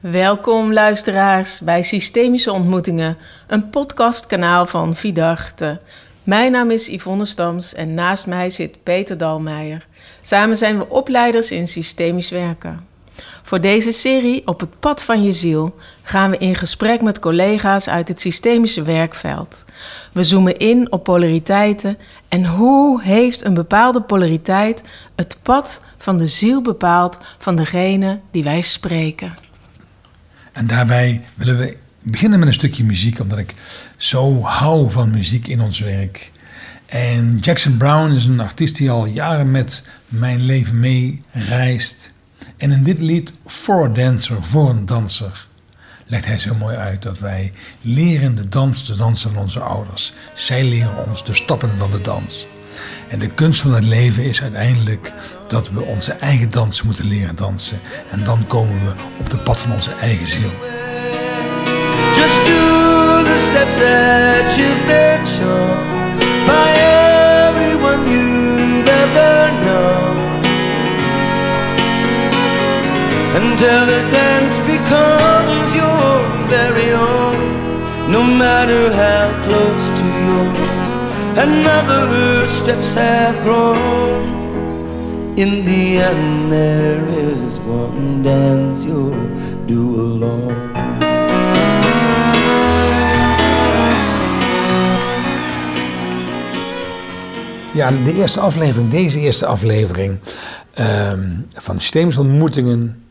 Welkom luisteraars bij Systemische Ontmoetingen, een podcastkanaal van Vidarte. Mijn naam is Yvonne Stams en naast mij zit Peter Dalmeijer. Samen zijn we opleiders in systemisch werken. Voor deze serie Op het pad van je ziel gaan we in gesprek met collega's uit het systemische werkveld. We zoomen in op polariteiten en hoe heeft een bepaalde polariteit het pad van de ziel bepaald van degene die wij spreken. En daarbij willen we beginnen met een stukje muziek, omdat ik zo hou van muziek in ons werk. En Jackson Brown is een artiest die al jaren met mijn leven mee reist. En in dit lied, For a Dancer, voor een danser, legt hij zo mooi uit dat wij leren de dans te dansen van onze ouders. Zij leren ons de stappen van de dans. En de kunst van het leven is uiteindelijk dat we onze eigen dans moeten leren dansen. En dan komen we op de pad van onze eigen ziel. Just do the steps that you've been shown by everyone you've ever known. Until the dance becomes your very own, no matter how close to yours another steps have grown. In the end, there is one dance you'll do alone. Ja, de eerste aflevering, deze eerste aflevering ehm, van Systemische Ontmoetingen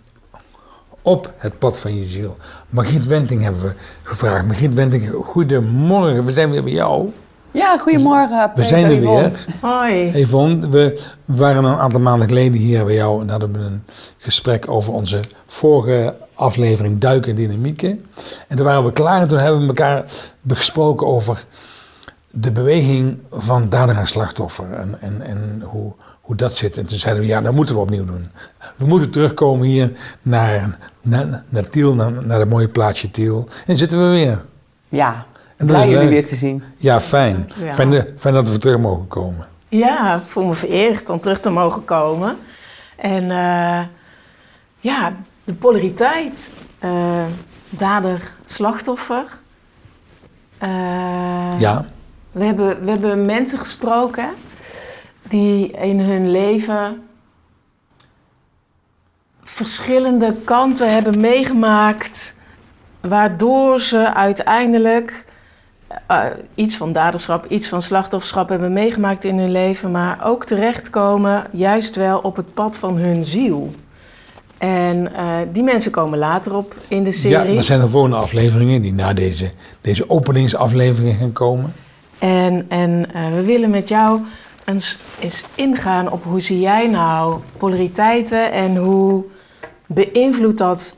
op het pad van je ziel. Margriet Wenting hebben we gevraagd. Margriet Wenting, goedemorgen, we zijn weer bij jou. Ja, goedemorgen. We zijn er Yvonne. weer. Hoi. Yvonne, we waren een aantal maanden geleden hier bij jou en hadden we een gesprek over onze vorige aflevering Duiken en Dynamieken. En toen waren we klaar en toen hebben we elkaar gesproken over de beweging van dader en slachtoffer en, en, en hoe, hoe dat zit. En toen zeiden we, ja, dat moeten we opnieuw doen. We moeten terugkomen hier naar, naar, naar Tiel, naar, naar het mooie plaatsje Tiel. En zitten we weer. Ja, En dat blij is jullie leuk. weer te zien. Ja, fijn. Fijn, fijn dat we terug mogen komen. Ja, ik voel me vereerd om terug te mogen komen. En eh, ja, de polariteit, eh, dader-slachtoffer. Eh, Ja, we, hebben, we hebben mensen gesproken die in hun leven verschillende kanten hebben meegemaakt, waardoor ze uiteindelijk eh, iets van daderschap, iets van slachtofferschap hebben meegemaakt in hun leven, maar ook terechtkomen juist wel op het pad van hun ziel. En eh, die mensen komen later op in de ja serie. er zijn de volgende afleveringen die na deze, deze openingsaflevering gaan komen. En, en eh, we willen met jou eens, eens ingaan op hoe zie jij nou polariteiten en hoe beïnvloedt dat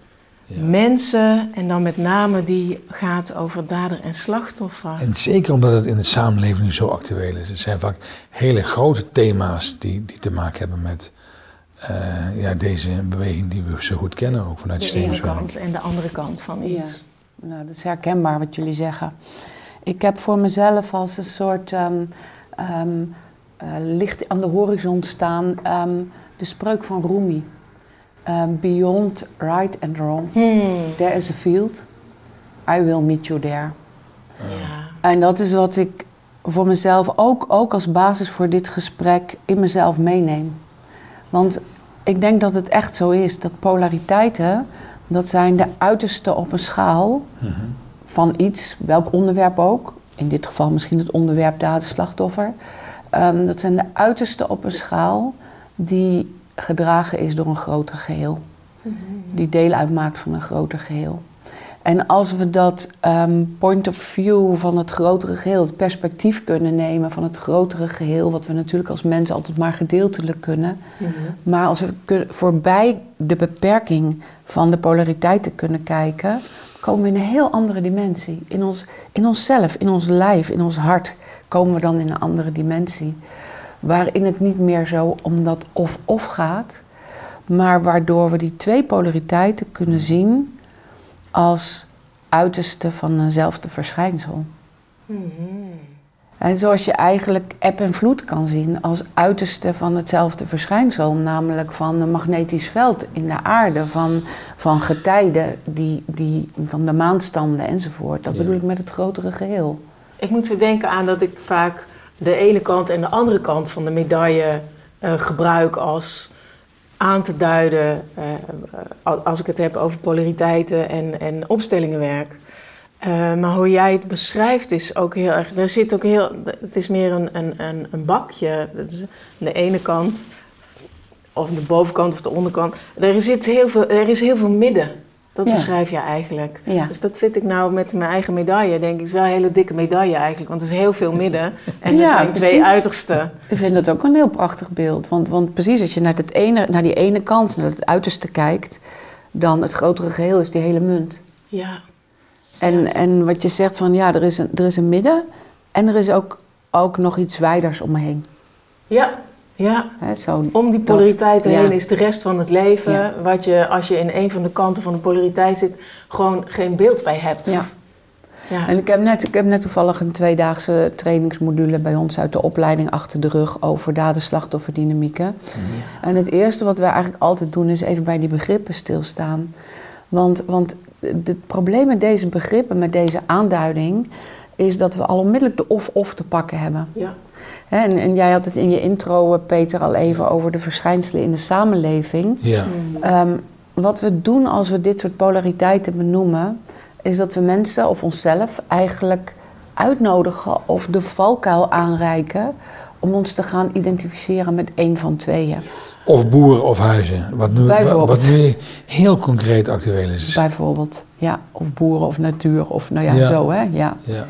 Ja. mensen en dan met name die gaat over dader en slachtoffer. En zeker omdat het in de samenleving nu zo actueel is. Het zijn vaak hele grote thema's die, die te maken hebben met eh, ja, deze beweging die we zo goed kennen, ook vanuit de ene kant en de andere kant van Ja. iets. Nou, dat is herkenbaar wat jullie zeggen. Ik heb voor mezelf als een soort ehm, ehm, eh, licht aan de horizon staan ehm, de spreuk van Rumi. Ehm, Beyond right and wrong, Hmm. there is a field. I will meet you there. Ja. En dat is wat ik voor mezelf ook, ook als basis voor dit gesprek in mezelf meeneem. Want ik denk dat het echt zo is dat polariteiten, dat zijn de uiterste op een schaal Mhm. van iets, welk onderwerp ook. In dit geval misschien het onderwerp dader-slachtoffer. Ehm, dat zijn de uiterste op een schaal die gedragen is door een groter geheel. Die deel uitmaakt van een groter geheel. En als we dat ehm, point of view van het grotere geheel, het perspectief kunnen nemen van het grotere geheel, wat we natuurlijk als mensen altijd maar gedeeltelijk kunnen, Mhm. maar als we voorbij de beperking van de polariteiten kunnen kijken, komen we in een heel andere dimensie. In, ons, in onszelf, in ons lijf, in ons hart komen we dan in een andere dimensie. Waarin het niet meer zo om dat of-of gaat, maar waardoor we die twee polariteiten kunnen zien als uiterste van eenzelfde verschijnsel. Mhm. En zoals je eigenlijk eb en vloed kan zien als uiterste van hetzelfde verschijnsel, namelijk van een magnetisch veld in de aarde, van, van getijden, die, die, van de maanstanden enzovoort. Dat Ja. bedoel ik met het grotere geheel. Ik moet zo denken aan dat ik vaak de ene kant en de andere kant van de medaille eh, gebruik als aan te duiden eh, als ik het heb over polariteiten en, en opstellingenwerk. Eh, maar hoe jij het beschrijft is ook heel erg. Er zit ook heel. Het is meer een, een, een, bakje. De ene kant, of de bovenkant of de onderkant. Er, zit heel veel, er is heel veel midden. Dat Ja. beschrijf je eigenlijk. Ja. Dus dat zit ik nou met mijn eigen medaille. Denk ik, is wel een hele dikke medaille eigenlijk. Want er is heel veel midden. En er Ja, zijn twee precies. uitersten. Ik vind dat ook een heel prachtig beeld. Want, want precies als je naar, het ene, naar die ene kant, naar het uiterste kijkt, dan het grotere geheel is die hele munt. Ja. En, en wat je zegt van ja, er is een, er is een midden en er is ook, ook nog iets wijders om me heen. Ja. Ja. Zo, Om die dat. Ja. heen is de rest van het leven. Ja. Wat je, als je in een van de kanten van de polariteit zit, gewoon geen beeld bij hebt. Ja. En ik heb, net, ik heb net toevallig een tweedaagse trainingsmodule bij ons uit de opleiding achter de rug over daden-slachtofferdynamieken. En het eerste wat wij eigenlijk altijd doen is even bij die begrippen stilstaan. Want, want het probleem met deze begrippen, met deze aanduiding, is dat we al onmiddellijk de of-of te pakken hebben. ja. En, en jij had het in je intro, eh, Peter, al even over de verschijnselen in de samenleving. Ja. Ehm, wat we doen als we dit soort polariteiten benoemen, is dat we mensen of onszelf eigenlijk uitnodigen of de valkuil aanreiken om ons te gaan identificeren met één van tweeën. Of boeren of huizen. Wat nu, wat nu heel concreet actueel is. Bijvoorbeeld, ja, of boeren of natuur of nou ja, Ja. zo hè, ja. Ja.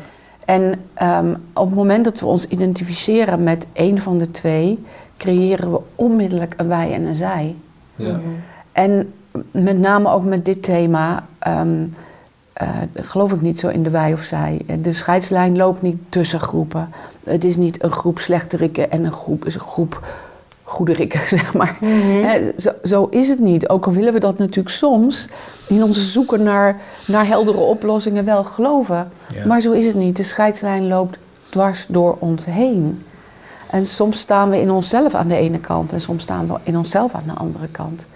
En ehm, op het moment dat we ons identificeren met één van de twee, creëren we onmiddellijk een wij en een zij. Ja. En met name ook met dit thema ehm, eh, geloof ik niet zo in de wij of zij. De scheidslijn loopt niet tussen groepen. Het is niet een groep slechterikken en een groep, is een groep goederikken, zeg maar. Hè, zo, zo is het niet. Ook al willen we dat natuurlijk soms in onze zoeken naar, naar heldere oplossingen wel geloven. Ja. Maar zo is het niet. De scheidslijn loopt dwars door ons heen. En soms staan we in onszelf aan de ene kant en soms staan we in onszelf aan de andere kant.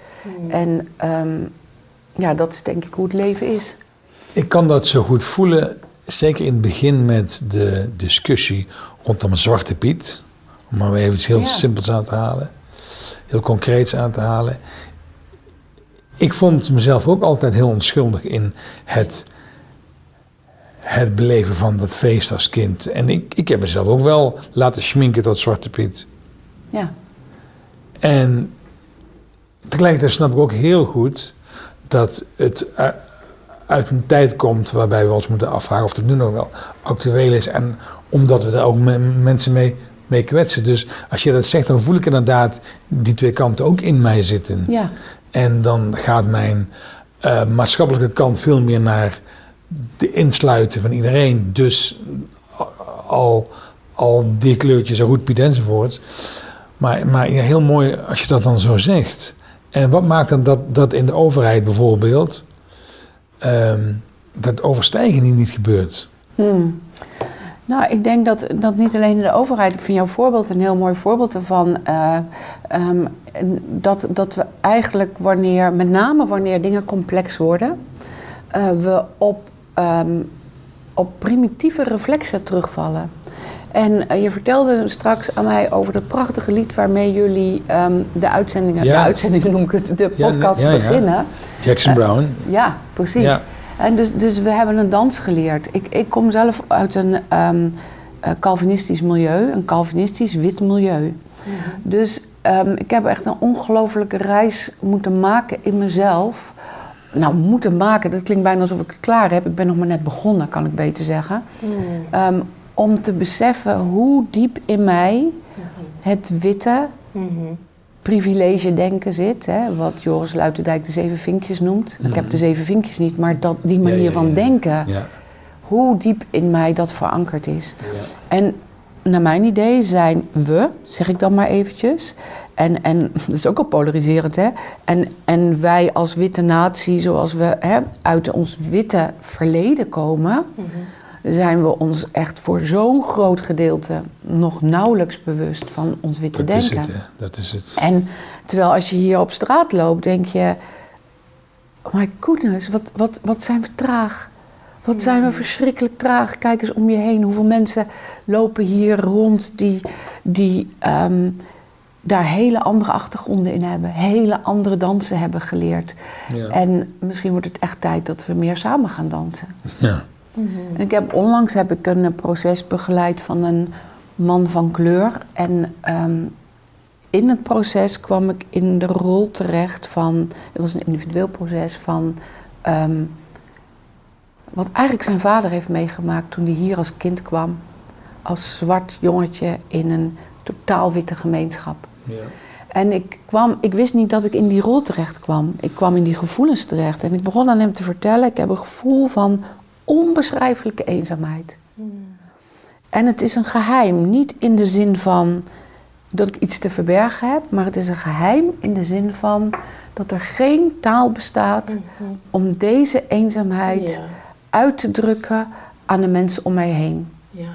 En ehm, ja, dat is denk ik hoe het leven is. Ik kan dat zo goed voelen, zeker in het begin met de discussie rondom Zwarte Piet. Om maar even iets heel Ja. simpels aan te halen. Heel concreets aan te halen. Ik vond mezelf ook altijd heel onschuldig in het, het beleven van dat feest als kind. En ik, ik heb mezelf ook wel laten schminken tot Zwarte Piet. Ja, En tegelijkertijd snap ik ook heel goed dat het uit een tijd komt waarbij we ons moeten afvragen of het nu nog wel actueel is. En omdat we daar ook me- mensen mee, mee kwetsen. Dus als je dat zegt, dan voel ik inderdaad die twee kanten ook in mij zitten. ja, En dan gaat mijn eh, maatschappelijke kant veel meer naar de insluiten van iedereen. Dus al, al die kleurtjes, zo goed Piet enzovoort. Maar, maar ja, heel mooi als je dat dan zo zegt. En wat maakt dan dat, dat in de overheid bijvoorbeeld... ehm, dat overstijgen niet gebeurt? Hmm. Nou, ik denk dat, dat niet alleen in de overheid. Ik vind jouw voorbeeld een heel mooi voorbeeld ervan. eh, ehm, dat, dat we eigenlijk wanneer, met name wanneer dingen complex worden, eh, we op, ehm, op primitieve reflexen terugvallen. En eh, je vertelde straks aan mij over het prachtige lied waarmee jullie ehm, de uitzendingen, Ja. de uitzendingen noem ik het, de podcast ja, ja. beginnen. Jackson Brown. Ja, precies. En dus, dus we hebben een dans geleerd. Ik, ik kom zelf uit een ehm, eh, Calvinistisch milieu, een Calvinistisch wit milieu. Dus ehm, ik heb echt een ongelofelijke reis moeten maken in mezelf. Nou, moeten maken, dat klinkt bijna alsof ik het klaar heb. Ik ben nog maar net begonnen, kan ik beter zeggen. Ehm, om te beseffen hoe diep in mij het witte denken zit. Hè, wat Joris Luitendijk de zeven vinkjes noemt. Ik heb de zeven vinkjes niet, maar dat, die manier Ja, ja, van ja. denken. Ja. Hoe diep in mij dat verankerd is. Ja. En naar mijn idee zijn we, zeg ik dan maar eventjes... En, en dat is ook al polariserend, hè? En, en wij als witte natie, zoals we hè, uit ons witte verleden komen... zijn we ons echt voor zo'n groot gedeelte nog nauwelijks bewust van ons witte Dat is denken. het, hè. Dat is het. En terwijl als je hier op straat loopt, denk je: oh my goodness, wat, wat, wat zijn we traag. Wat zijn we verschrikkelijk traag. Kijk eens om je heen. Hoeveel mensen lopen hier rond die, die ehm, daar hele andere achtergronden in hebben. Hele andere dansen hebben geleerd. Ja. En misschien wordt het echt tijd dat we meer samen gaan dansen. ja. En ik heb, onlangs heb ik een eh, proces begeleid van een man van kleur. En ehm, in het proces kwam ik in de rol terecht van... Het was een individueel proces van... ehm, wat eigenlijk zijn vader heeft meegemaakt toen hij hier als kind kwam. Als zwart jongetje in een totaal witte gemeenschap. Ja. En ik, kwam, ik wist niet dat ik in die rol terecht kwam. Ik kwam in die gevoelens terecht. En ik begon aan hem te vertellen, ik heb een gevoel van onbeschrijfelijke eenzaamheid. En het is een geheim, niet in de zin van dat ik iets te verbergen heb, maar het is een geheim in de zin van dat er geen taal bestaat om deze eenzaamheid Ja. uit te drukken aan de mensen om mij heen. Ja.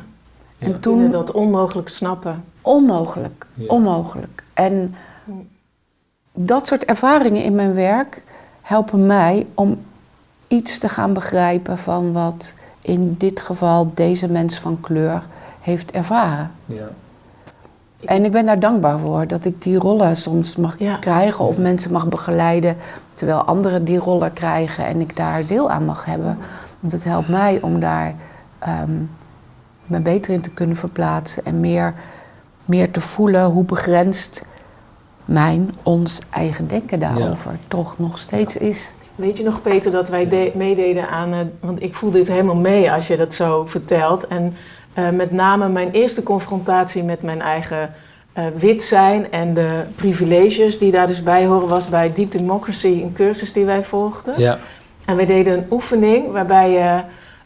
En Toen toen dat onmogelijk snappen. Onmogelijk, Ja. onmogelijk. En dat soort ervaringen in mijn werk helpen mij om iets te gaan begrijpen van wat in dit geval deze mens van kleur heeft ervaren. Ja. En ik ben daar dankbaar voor dat ik die rollen soms mag Ja. krijgen of mensen mag begeleiden terwijl anderen die rollen krijgen en ik daar deel aan mag hebben. Want het helpt mij om daar ehm, me beter in te kunnen verplaatsen en meer, meer te voelen hoe begrensd mijn, ons eigen denken daarover toch nog steeds is. Weet je nog, Peter, dat wij de- meededen aan... eh, want ik voel dit helemaal mee als je dat zo vertelt. En eh, met name mijn eerste confrontatie met mijn eigen eh, wit zijn... en de privileges die daar dus bij horen... was bij Deep Democracy, een cursus die wij volgden. Ja. En wij deden een oefening waarbij je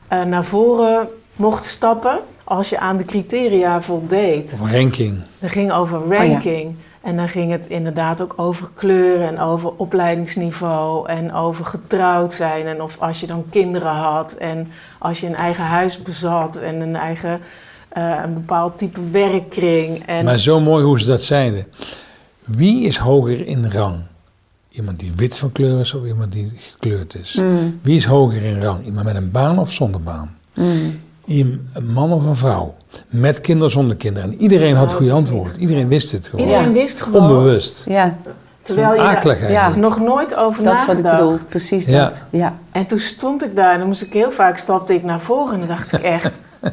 eh, naar voren mocht stappen... als je aan de criteria voldeed. Of een ranking. Dat ging over ranking. En dan ging het inderdaad ook over kleur en over opleidingsniveau en over getrouwd zijn. En of als je dan kinderen had en als je een eigen huis bezat en een eigen eh, een bepaald type werkkring. En Maar zo mooi hoe ze dat zeiden. Wie is hoger in rang? Iemand die wit van kleur is of iemand die gekleurd is? Mm, Wie is hoger in rang? Iemand met een baan of zonder baan? mm. Een man of een vrouw? Met kinderen, zonder kinderen? En iedereen had het goede antwoord. Iedereen wist het gewoon. iedereen wist gewoon, Onbewust. Ja, terwijl je Ja. eigenlijk. nog nooit over dat is wat ik nagedacht. bedoel. Precies Ja. dat. Ja. En toen stond ik daar en dan moest ik heel vaak stapte ik naar voren en dan dacht ik echt,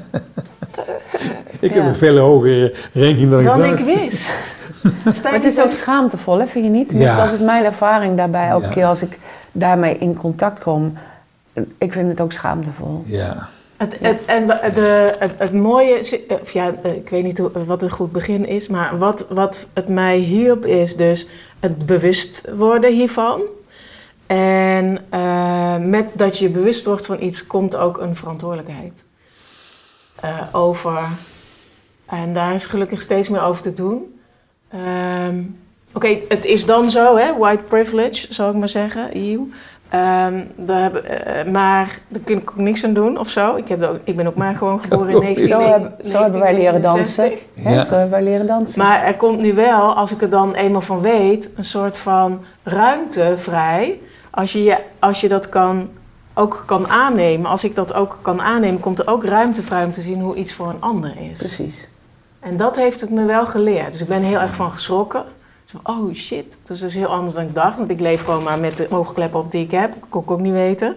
Ik Ja. heb een veel hogere ranking dan, dan ik wist. Maar het is ook schaamtevol, hè, vind je niet? Dus Ja. dat is mijn ervaring daarbij. Elke Ja. keer als ik daarmee in contact kom, ik vind het ook schaamtevol. Ja. Het, het, en de, het, het mooie, of ja, eh, ik weet niet hoe, wat een goed begin is, maar wat, wat het mij hielp is dus het bewust worden hiervan. En eh, met dat je bewust wordt van iets komt ook een verantwoordelijkheid eh, over. En daar is gelukkig steeds meer over te doen. Ehm, Oké, het is dan zo, hè, white privilege, zou ik maar zeggen, eeuw. Ehm, daar heb, eh, maar daar kun ik ook niks aan doen of zo. Ik, heb ook, ik ben ook maar gewoon geboren in 19, Zo, hebben- zo hebben wij leren dansen. 1969. Hè? Ja. Zo hebben wij leren dansen. Maar er komt nu wel, als ik er dan eenmaal van weet, een soort van ruimte vrij. Als je, je- als je dat kan, ook kan aannemen, als ik dat ook kan aannemen, komt er ook ruimte vrij om te zien hoe iets voor een ander is. Precies. En dat heeft het me wel geleerd. Dus ik ben heel erg van geschrokken. Oh shit, dat is dus heel anders dan ik dacht. Want ik leef gewoon maar met de oogkleppen op die ik heb. Kon ik ook niet weten.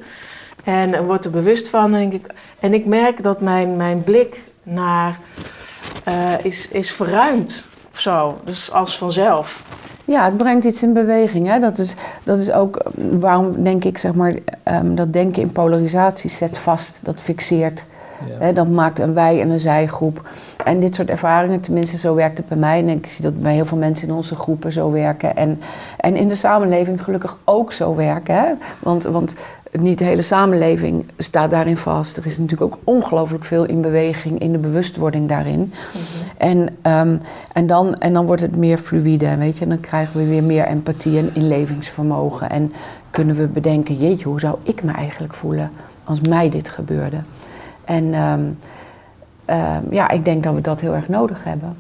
En word er bewust van, denk ik. En ik merk dat mijn, mijn blik naar eh, is, is verruimd of zo. Dus als vanzelf. Ja, het brengt iets in beweging. Hè? Dat, is, dat is ook eh, waarom denk ik, zeg maar, ehm, dat denken in polarisatie zet vast, dat fixeert. Dat maakt een wij- en een zijgroep. En dit soort ervaringen, tenminste zo werkt het bij mij. En ik zie dat bij heel veel mensen in onze groepen zo werken. En, en in de samenleving gelukkig ook zo werken. Hè? Want, want niet de hele samenleving staat daarin vast. Er is natuurlijk ook ongelooflijk veel in beweging, in de bewustwording daarin. En, ehm, en, dan, en dan wordt het meer fluïde, weet je. En dan krijgen we weer meer empathie en inlevingsvermogen. En kunnen we bedenken, jeetje, hoe zou ik me eigenlijk voelen als mij dit gebeurde? En ehm, ehm, ja, ik denk dat we dat heel erg nodig hebben.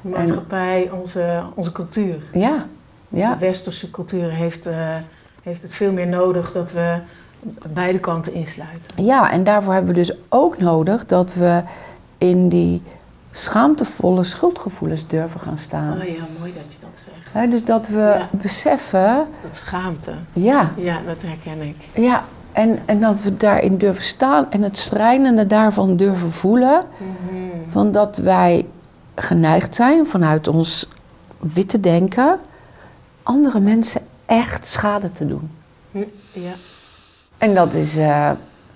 De maatschappij, onze, onze cultuur. Ja, Onze ja. westerse cultuur heeft, eh, heeft het veel meer nodig dat we beide kanten insluiten. Ja, en daarvoor hebben we dus ook nodig dat we in die schaamtevolle schuldgevoelens durven gaan staan. Oh ja, mooi dat je dat zegt. Dus dat we Ja. beseffen, Dat schaamte. ja, Ja, dat herken ik. ja en, en dat we daarin durven staan en het schrijnende daarvan durven voelen. Van dat wij geneigd zijn vanuit ons witte denken andere mensen echt schade te doen. Hm, Ja. En dat is, eh,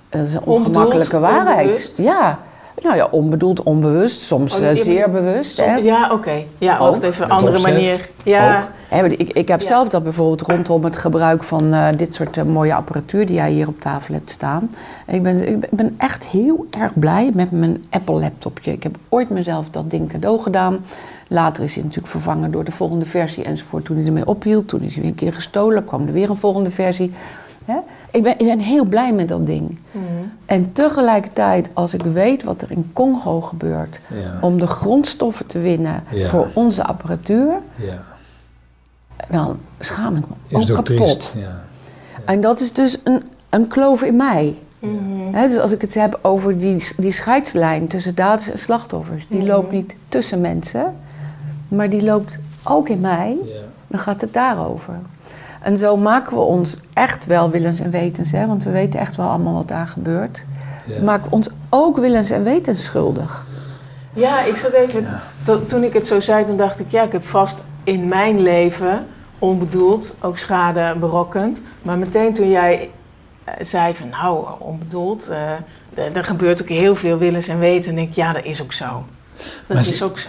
dat is een Onbedoeld, ongemakkelijke waarheid. onbewust? Ja. Nou ja, onbedoeld, onbewust, soms Oh, eh, zeer bewust. Som- hè. ja, oké. Ja, Ook. wacht even, een andere opzet. manier. Ja, ik, ik heb Ja. zelf dat bijvoorbeeld rondom het gebruik van eh, dit soort eh, mooie apparatuur die jij hier op tafel hebt staan. Ik ben, ik ben- ik ben echt heel erg blij met mijn Apple laptopje. Ik heb ooit mezelf dat ding cadeau gedaan. Later is hij natuurlijk vervangen door de volgende versie enzovoort. Toen hij ermee ophield, toen is hij weer een keer gestolen, kwam er weer een volgende versie. Hè? Ik, ben, ik ben heel blij met dat ding. Mhm. En tegelijkertijd, als ik weet wat er in Congo gebeurt, Ja. om de grondstoffen te winnen Ja. voor onze apparatuur, Ja. dan schaam ik me Is ook ook kapot. En dat is dus een, een kloof in mij. Mhm. Dus als ik het heb over die, die scheidslijn tussen daders en slachtoffers, die Mhm. loopt niet tussen mensen, maar die loopt ook in mij, dan gaat het daarover. En zo maken we ons echt wel willens en wetens, hè, want we weten echt wel allemaal wat daar gebeurt. Ja. We ons ook willens en wetens schuldig. ja ik zat even... to- toen ik het zo zei, toen dacht ik... Ja, ik heb vast in mijn leven onbedoeld ook schade berokkend. Maar meteen toen jij eh, zei van... Nou, onbedoeld... eh, er- er gebeurt ook heel veel willens en weten. En denk ik, ja, dat is ook zo. Dat Maar is ook zo.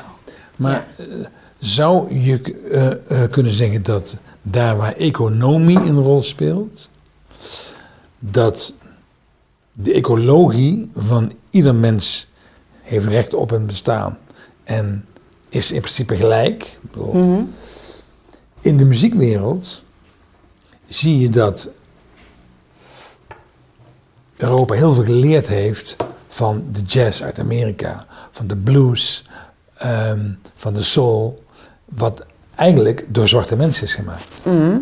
Maar eh, zou je eh, eh, kunnen zeggen dat daar waar economie een rol speelt, dat de ecologie van ieder mens heeft recht op een bestaan en is in principe gelijk? Mhm. In de muziekwereld zie je dat Europa heel veel geleerd heeft van de jazz uit Amerika, van de blues, ehm, van de soul, wat eigenlijk door zwarte mensen is gemaakt. Mhm.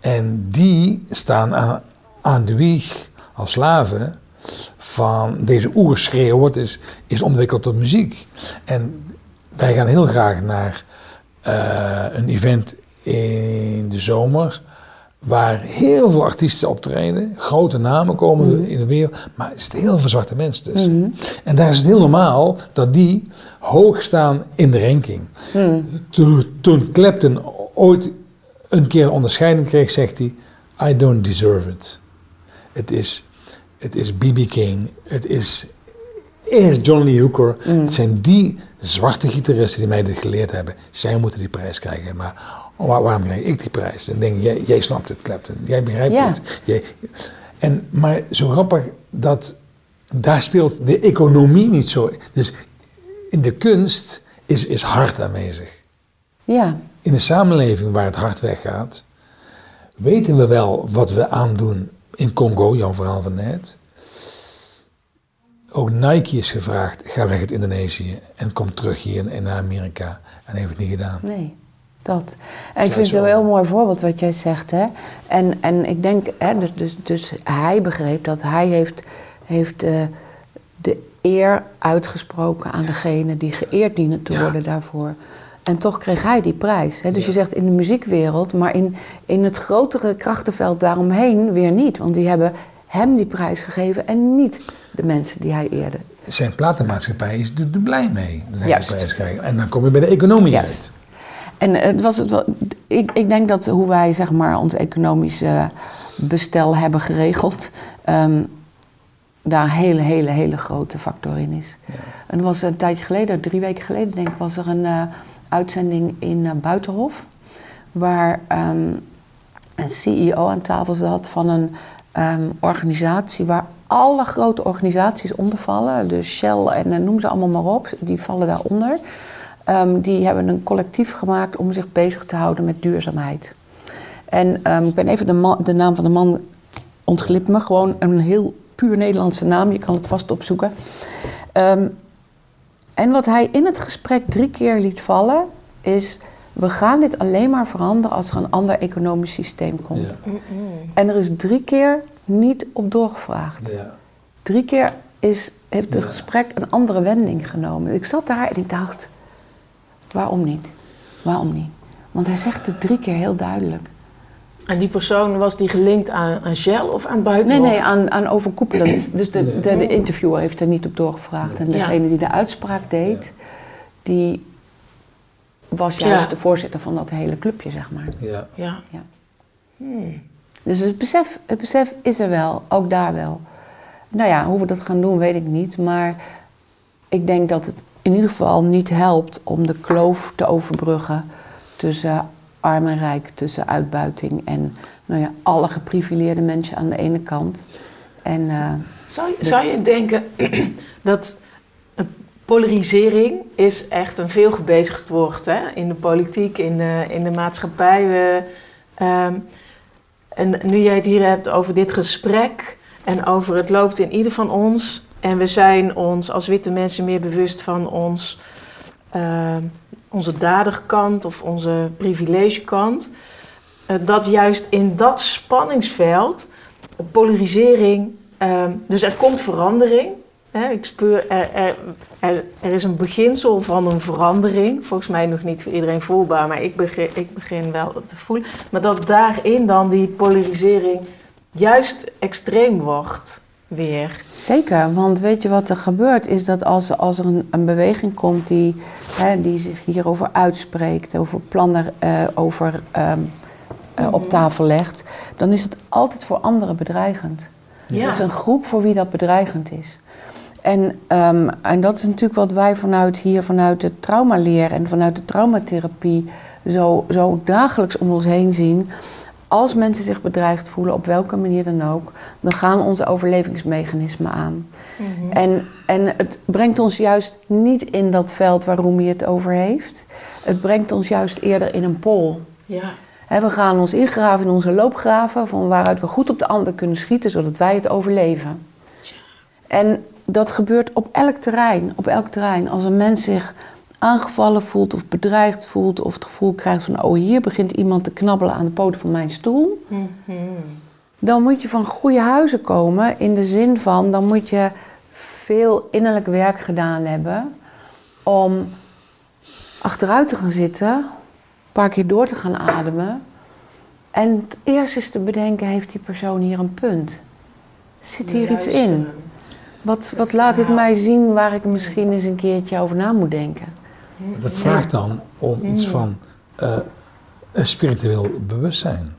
En die staan aan, aan de wieg als slaven van deze oerschreeuw, wat is, is ontwikkeld tot muziek. En wij gaan heel graag naar eh, een event in de zomer, waar heel veel artiesten optreden, grote namen komen in de wereld, maar er zitten heel veel zwarte mensen tussen. En daar is het heel normaal dat die hoog staan in de ranking. Toen, toen Clapton ooit een keer een onderscheiding kreeg, zegt hij: I don't deserve it. Het is, het is B.B. King, het is eerst John Lee Hooker. Het zijn die zwarte gitaristen die mij dit geleerd hebben. Zij moeten die prijs krijgen. Maar waar- waarom krijg ik die prijs? Dan denk ik, jij, jij snapt het, Clapton. Jij begrijpt Ja. het. Jij, en, maar zo grappig dat daar speelt de economie niet zo. Dus in de kunst is, is hart aanwezig. Ja, In de samenleving waar het hart weggaat, weten we wel wat we aandoen in Congo, jouw verhaal van net. Ook Nike is gevraagd, ga weg uit Indonesië en kom terug hier in, in Amerika. En heeft het niet gedaan. Nee, dat. En ik vind het een heel mooi voorbeeld wat jij zegt. Hè? En, en ik denk, hè, dus, dus, dus hij begreep dat hij heeft, heeft eh, de eer uitgesproken aan degene die geëerd dienen te Ja. worden daarvoor. En toch kreeg hij die prijs. Hè? Dus je zegt in de muziekwereld, maar in, in het grotere krachtenveld daaromheen weer niet. Want die hebben hem die prijs gegeven en niet de mensen die hij eerde. Zijn platenmaatschappij is er er blij mee dat hij Juist. de prijs krijgt. En dan kom je bij de economie Juist. uit. En het was het wel, ik, ik denk dat hoe wij zeg maar, ons economische bestel hebben geregeld, ehm, daar een hele, hele, hele grote factor in is. En was een tijdje geleden, drie weken geleden denk ik, was er een eh, uitzending in eh, Buitenhof, waar ehm, een CEO aan tafel zat van een ehm, organisatie waar alle grote organisaties onder vallen. Dus Shell en eh, noem ze allemaal maar op, die vallen daaronder. Ehm, die hebben een collectief gemaakt om zich bezig te houden met duurzaamheid. En ehm, ik ben even de, de naam van de man ontglipt me. Gewoon een heel puur Nederlandse naam, je kan het vast opzoeken. Ehm, en wat hij in het gesprek drie keer liet vallen, is: we gaan dit alleen maar veranderen als er een ander economisch systeem komt. En er is drie keer niet op doorgevraagd. Ja. Drie keer is, heeft het Ja. gesprek een andere wending genomen. Ik zat daar en ik dacht: waarom niet? Waarom niet? Want hij zegt het drie keer heel duidelijk. En die persoon was die gelinkt aan, aan Shell of aan Nee, Buitenhof? nee, aan, aan overkoepelend. Dus de, de, de interviewer heeft er niet op doorgevraagd. En Ja. degene die de uitspraak deed, die was juist Ja. de voorzitter van dat hele clubje, zeg maar. Ja. Ja. Dus het besef, het besef is er wel, ook daar wel. Nou ja, hoe we dat gaan doen, weet ik niet. Maar ik denk dat het in ieder geval niet helpt om de kloof te overbruggen tussen arm en rijk, tussen uitbuiting en nou ja, alle geprivileerde mensen aan de ene kant. En eh, Zou, je- zou je denken dat polarisering is echt een veel gebezigd woord hè? in de politiek, in de, in de maatschappij. We, ehm, en nu jij het hier hebt over dit gesprek en over het loopt in ieder van ons. En we zijn ons als witte mensen meer bewust van ons, ehm, onze daderkant of onze privilegekant. Eh, dat juist in dat spanningsveld polarisering. ehm, dus er komt verandering. Hè, ik speur, er, er, er, er is een beginsel van een verandering. Volgens mij nog niet voor iedereen voelbaar, maar ik begin, ik begin wel te voelen. Maar dat daarin dan die polarisering juist extreem wordt weer. Zeker, want weet je wat er gebeurt? Is dat als, als er een, een beweging komt die, hè, die zich hierover uitspreekt, over plannen eh, over, ehm, eh, op tafel legt, dan is het altijd voor anderen bedreigend. Ja. Er is een groep voor wie dat bedreigend is. En, ehm, en dat is natuurlijk wat wij vanuit hier, vanuit de traumaleer en vanuit de traumatherapie, zo, zo dagelijks om ons heen zien. Als mensen zich bedreigd voelen, op welke manier dan ook, dan gaan onze overlevingsmechanismen aan. En, en het brengt ons juist niet in dat veld waar Rumi het over heeft. Het brengt ons juist eerder in een pol. Ja. We gaan ons ingraven in onze loopgraven, van waaruit we goed op de ander kunnen schieten, zodat wij het overleven. En dat gebeurt op elk terrein, op elk terrein. Als een mens zich aangevallen voelt of bedreigd voelt of het gevoel krijgt van oh hier begint iemand te knabbelen aan de poten van mijn stoel, dan moet je van goede huizen komen in de zin van dan moet je veel innerlijk werk gedaan hebben om achteruit te gaan zitten, een paar keer door te gaan ademen en het eerst eens te bedenken heeft die persoon hier een punt? Zit hier iets in? Wat, wat laat dit mij zien waar ik misschien eens een keertje over na moet denken? Dat vraagt dan om iets van eh, een spiritueel bewustzijn.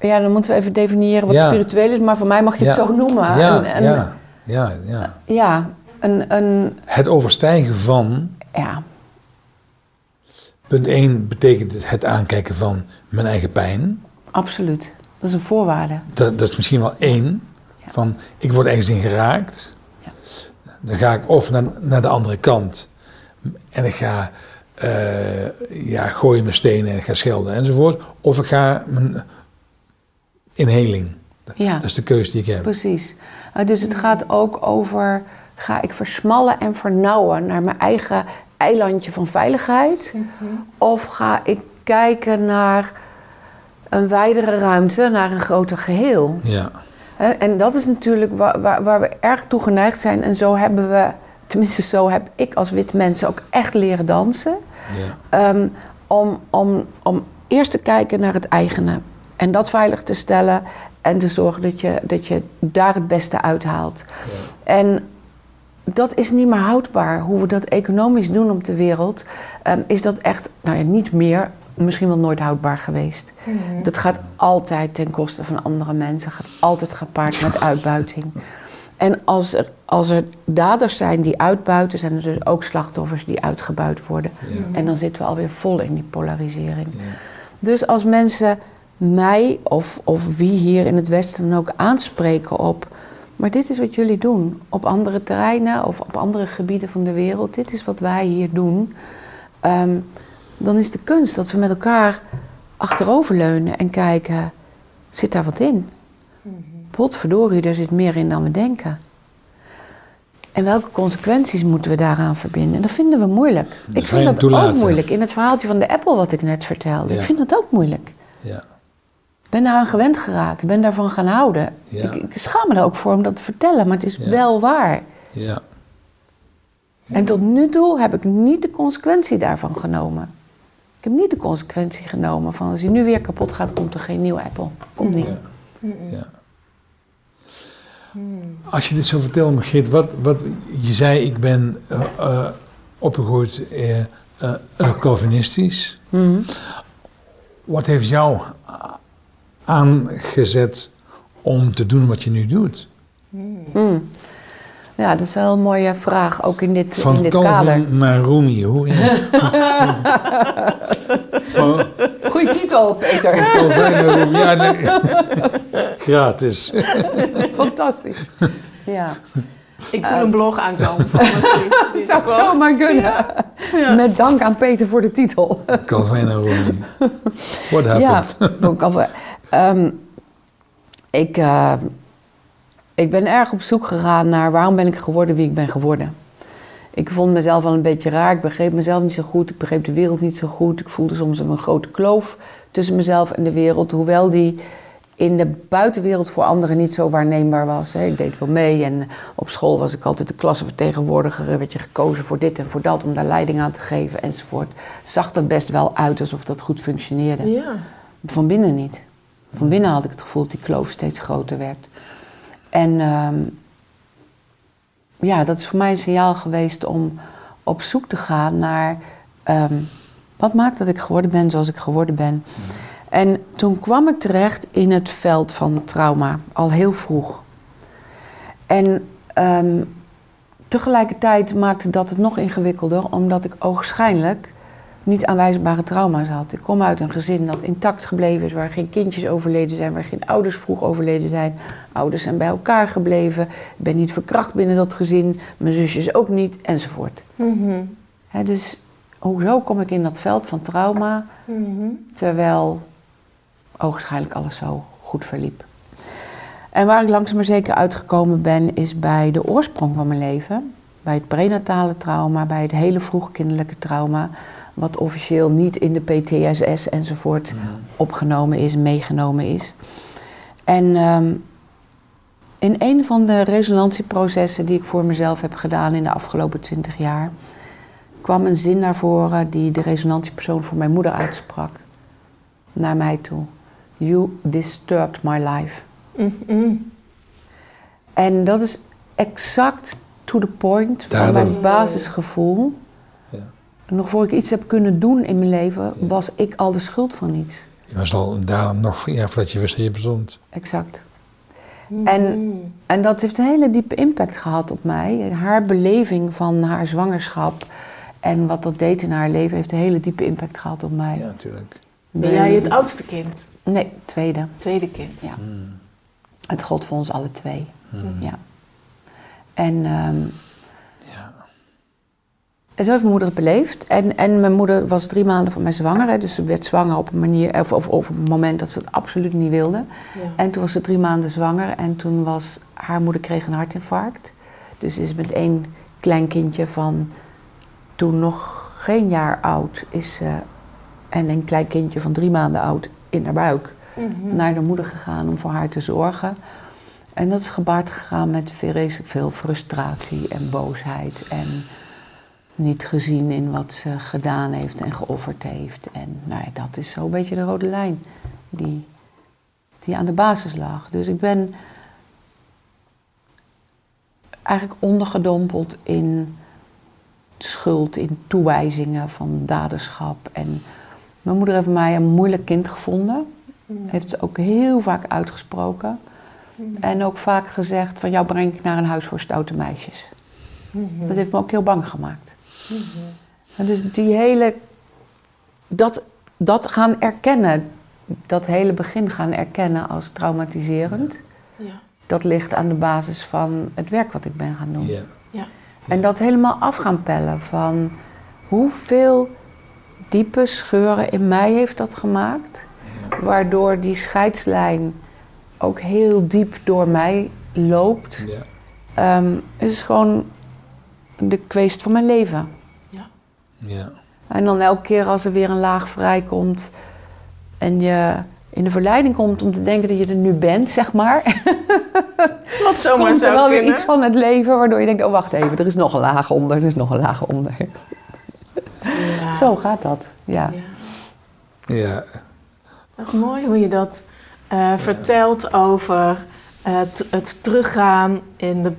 Ja, dan moeten we even definiëren wat Ja. spiritueel is, maar voor mij mag je het Ja. zo noemen. Ja, En- en- ja, ja, ja. ja, een, een, Het overstijgen van, ja, punt 1 betekent het, het aankijken van mijn eigen pijn. absoluut. Dat is een voorwaarde. Dat, dat is misschien wel één. Ja. Van, ik word ergens in geraakt. Dan ga ik of naar, naar de andere kant. En ik ga eh, ja, gooien mijn stenen en ik ga schelden enzovoort. Of ik ga mijn inhaling. Ja, Dat is de keuze die ik heb. precies. Uh, dus het gaat ook over, ga ik versmallen en vernauwen naar mijn eigen eilandje van veiligheid? Of ga ik kijken naar een wijdere ruimte, naar een groter geheel? Ja, En dat is natuurlijk waar, waar, waar we erg toe geneigd zijn. En zo hebben we, tenminste zo heb ik als wit mens ook echt leren dansen. ja, Ehm, om, om, om eerst te kijken naar het eigene. En dat veilig te stellen. En te zorgen dat je, dat je daar het beste uithaalt. En dat is niet meer houdbaar. Hoe we dat economisch doen op de wereld, ehm, is dat echt nou ja, niet meer, misschien wel nooit houdbaar geweest. Dat gaat altijd ten koste van andere mensen, gaat altijd gepaard met uitbuiting. En als er, als er daders zijn die uitbuiten, zijn er dus ook slachtoffers die uitgebuit worden. En dan zitten we alweer vol in die polarisering. Dus als mensen mij of, of wie hier in het Westen dan ook aanspreken op. Maar dit is wat jullie doen op andere terreinen of op andere gebieden van de wereld. Dit is wat wij hier doen. ehm, dan is de kunst dat we met elkaar achteroverleunen en kijken: zit daar wat in? potverdorie, daar zit meer in dan we denken. En welke consequenties moeten we daaraan verbinden? En dat vinden we moeilijk. ik vind dat toelaten. ook moeilijk. In het verhaaltje van de Apple wat ik net vertelde. Ja. Ik vind dat ook moeilijk. Ja. Ik ben daaraan gewend geraakt. Ik ben daarvan gaan houden. Ja. Ik, ik schaam me er ook voor om dat te vertellen, maar het is Ja. wel waar. Ja. En tot nu toe heb ik niet de consequentie daarvan genomen. Ik heb niet de consequentie genomen van als hij nu weer kapot gaat, komt er geen nieuwe Apple. Komt niet. Ja. Als je dit zo vertelt, Margriet, wat, wat je zei, ik ben eh, eh, opgegroeid eh, eh, eh, Calvinistisch. Mhm. Wat heeft jou aangezet om te doen wat je nu doet? Mm. Ja, dat is wel een mooie vraag, ook in dit, in Van dit Calvin kader. naar Rumi. Hoe Van Goeie titel, Peter. Calvin naar Rumi. Ja, nee. Gratis. Fantastisch. Ja, Ik voel een blog aankomen. Van dat zou zomaar kunnen. Met dank aan Peter voor de titel. Calvin naar Rumi. What Ja, happened? ook al- ehm, ik, eh, ik ben erg op zoek gegaan naar waarom ben ik geworden wie ik ben geworden. Ik vond mezelf wel een beetje raar. Ik begreep mezelf niet zo goed. Ik begreep de wereld niet zo goed. Ik voelde soms een grote kloof tussen mezelf en de wereld. Hoewel die in de buitenwereld voor anderen niet zo waarneembaar was. Ik deed wel mee en op school was ik altijd de klassenvertegenwoordiger. Er werd je gekozen voor dit en voor dat om daar leiding aan te geven enzovoort. Zag er best wel uit alsof dat goed functioneerde. Ja. Van binnen niet. Van binnen had ik het gevoel dat die kloof steeds groter werd. En ehm, ja, dat is voor mij een signaal geweest om op zoek te gaan naar ehm, wat maakt dat ik geworden ben zoals ik geworden ben. En toen kwam ik terecht in het veld van trauma, al heel vroeg. En ehm, tegelijkertijd maakte dat het nog ingewikkelder, omdat ik ogenschijnlijk niet aanwijsbare trauma's had. Ik kom uit een gezin dat intact gebleven is, waar geen kindjes overleden zijn, waar geen ouders vroeg overleden zijn. Ouders zijn bij elkaar gebleven. Ik ben niet verkracht binnen dat gezin, mijn zusjes ook niet, enzovoort. Mhm. Dus hoezo kom ik in dat veld van trauma, Mhm. terwijl ogenschijnlijk alles zo goed verliep? En waar ik langzaam maar zeker uitgekomen ben, is bij de oorsprong van mijn leven. Bij het prenatale trauma, bij het hele vroegkinderlijke trauma. Wat officieel niet in de PTSS enzovoort opgenomen is, meegenomen is. En ehm, in een van de resonantieprocessen die ik voor mezelf heb gedaan in de afgelopen twintig jaar, kwam een zin naar voren die de resonantiepersoon voor mijn moeder uitsprak. Naar mij toe. You disturbed my life. Mhm. En dat is exact to the point van mijn basisgevoel. Nog voor ik iets heb kunnen doen in mijn leven, was ik al de schuld van iets. Je was al daarom nog ja, voordat je wist dat je bestond. Exact. En, en dat heeft een hele diepe impact gehad op mij. Haar beleving van haar zwangerschap en wat dat deed in haar leven heeft een hele diepe impact gehad op mij. Ja, natuurlijk. Ben jij het oudste kind? Nee, tweede. Tweede kind? Ja. Het gold voor ons alle twee. Ja. En ehm. En zo heeft mijn moeder het beleefd. En, en mijn moeder was drie maanden van mij zwanger. Hè, dus ze werd zwanger op een manier, of, of, of op een moment dat ze het absoluut niet wilde. Ja. En toen was ze drie maanden zwanger. En toen was haar moeder kreeg een hartinfarct. Dus is met één kleinkindje van toen nog geen jaar oud is ze, en een kleinkindje van drie maanden oud in haar buik Mhm. naar de moeder gegaan om voor haar te zorgen. En dat is gebaard gegaan met vreselijk veel frustratie en boosheid. En niet gezien in wat ze gedaan heeft en geofferd heeft. En nou ja, dat is zo'n beetje de rode lijn die, die aan de basis lag. Dus ik ben eigenlijk ondergedompeld in schuld, in toewijzingen van daderschap. En mijn moeder heeft mij een moeilijk kind gevonden. Heeft ze ook heel vaak uitgesproken. En ook vaak gezegd van jou breng ik naar een huis voor stoute meisjes. Dat heeft me ook heel bang gemaakt. En dus die hele, dat, dat gaan erkennen, dat hele begin gaan erkennen als traumatiserend. Ja. Dat ligt aan de basis van het werk wat ik ben gaan doen. Ja. Ja. En dat helemaal af gaan pellen van hoeveel diepe scheuren in mij heeft dat gemaakt. Waardoor die scheidslijn ook heel diep door mij loopt. Ja. Ehm, het is gewoon de kweest van mijn leven. Ja. En dan elke keer als er weer een laag vrijkomt en je in de verleiding komt om te denken dat je er nu bent, zeg maar. Wat zomaar komt er zou wel weer iets van het leven waardoor je denkt, oh wacht even, er is nog een laag onder, er is nog een laag onder. Ja. Zo gaat dat, ja. Ja. Ja. Mooi hoe je dat eh, vertelt over het, het teruggaan in de,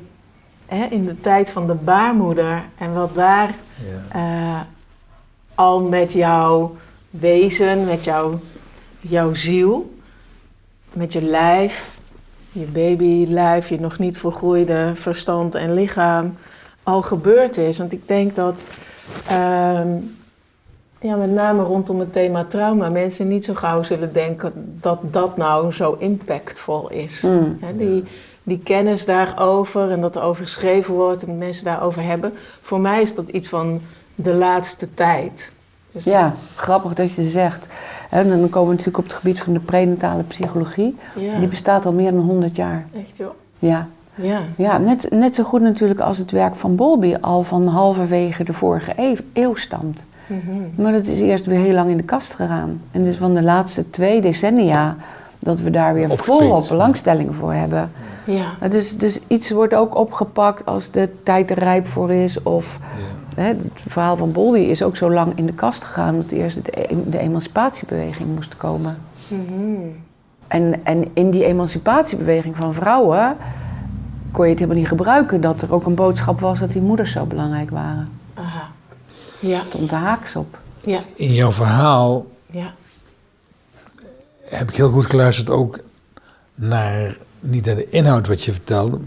hè, in de tijd van de baarmoeder. En wat daar Ja. Al met jouw wezen, met jouw, jouw ziel, met je lijf, je babylijf, je nog niet volgroeide verstand en lichaam al gebeurd is. Want ik denk dat ehm, ja, met name rondom het thema trauma mensen niet zo gauw zullen denken dat dat nou zo impactvol is. Mm. Hè, die, die kennis daarover en dat er over geschreven wordt en mensen daarover hebben. Voor mij is dat iets van de laatste tijd. Dus Ja, grappig dat je zegt. En dan komen we natuurlijk op het gebied van de prenatale psychologie. ja, Die bestaat al meer dan 100 jaar. echt joh. Ja, Ja. ja net, net zo goed natuurlijk als het werk van Bowlby al van halverwege de vorige eeuw, eeuw stamt. Mhm. Maar dat is eerst weer heel lang in de kast gegaan. En dus van de laatste twee decennia dat we daar weer volop belangstelling voor hebben. ja. Het is, dus iets wordt ook opgepakt als de tijd er rijp voor is. Of hè, het verhaal van Boldy is ook zo lang in de kast gegaan dat eerst de, e- de emancipatiebeweging moest komen. Mhm. En, en in die emancipatiebeweging van vrouwen kon je het helemaal niet gebruiken dat er ook een boodschap was dat die moeders zo belangrijk waren. Aha. Ja, Er stond de haaks op. ja, In jouw verhaal ja. heb ik heel goed geluisterd ook naar, niet naar de inhoud wat je vertelde,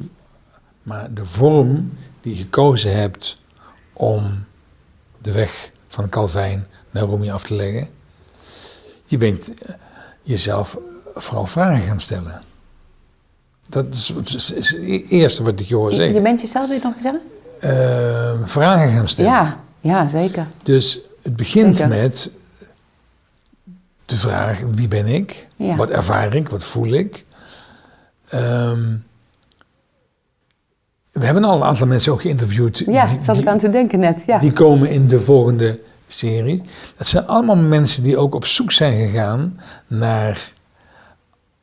maar de vorm die je gekozen hebt om de weg van Calvijn naar Rome af te leggen. Je bent eh, jezelf vooral vragen gaan stellen. Dat is het is- is het eerste wat ik je hoor Je, je zeggen. bent jezelf weer nog zeggen? Eh, vragen gaan stellen. Ja, ja, zeker. Dus het begint Zeker. met de vraag: wie ben ik? Ja. Wat ervaar ik? Wat voel ik? Ehm, we hebben al een aantal mensen ook geïnterviewd. Ja, die, zat ik die- aan te denken net. Ja. die komen in de volgende serie. Dat zijn allemaal mensen die ook op zoek zijn gegaan naar.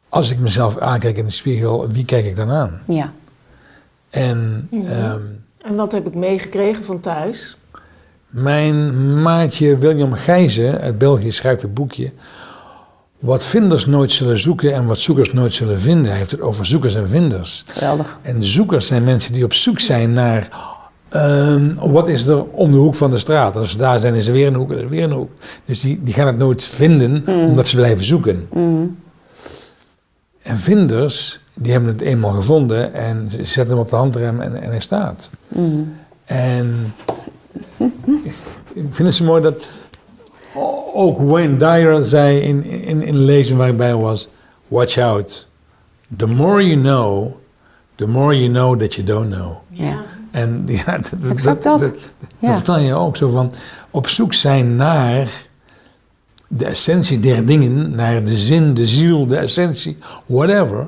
Als ik mezelf aankijk in de spiegel, wie kijk ik dan aan? ja. En Mhm. ehm, En wat heb ik meegekregen van thuis? Mijn maatje William Gijzen uit België schrijft een boekje. Wat vinders nooit zullen zoeken en wat zoekers nooit zullen vinden. Hij heeft het over zoekers en vinders. Geweldig. En zoekers zijn mensen die op zoek zijn naar. ehm, wat is er om de hoek van de straat? Als ze daar zijn, is er weer een hoek en er is weer een hoek. Dus die, die gaan het nooit vinden, omdat ze blijven zoeken. Mm. En vinders, die hebben het eenmaal gevonden en ze zetten hem op de handrem en, en hij staat. Mm. En ik vind het zo mooi dat ook Wayne Dyer zei in, in, in een lezing waar ik bij was: Watch out. The more you know, the more you know that you don't know. Ja. En ja, dat, dat Ja. vertel je ook zo van op zoek zijn naar de essentie der dingen, naar de zin, de ziel, de essentie, whatever.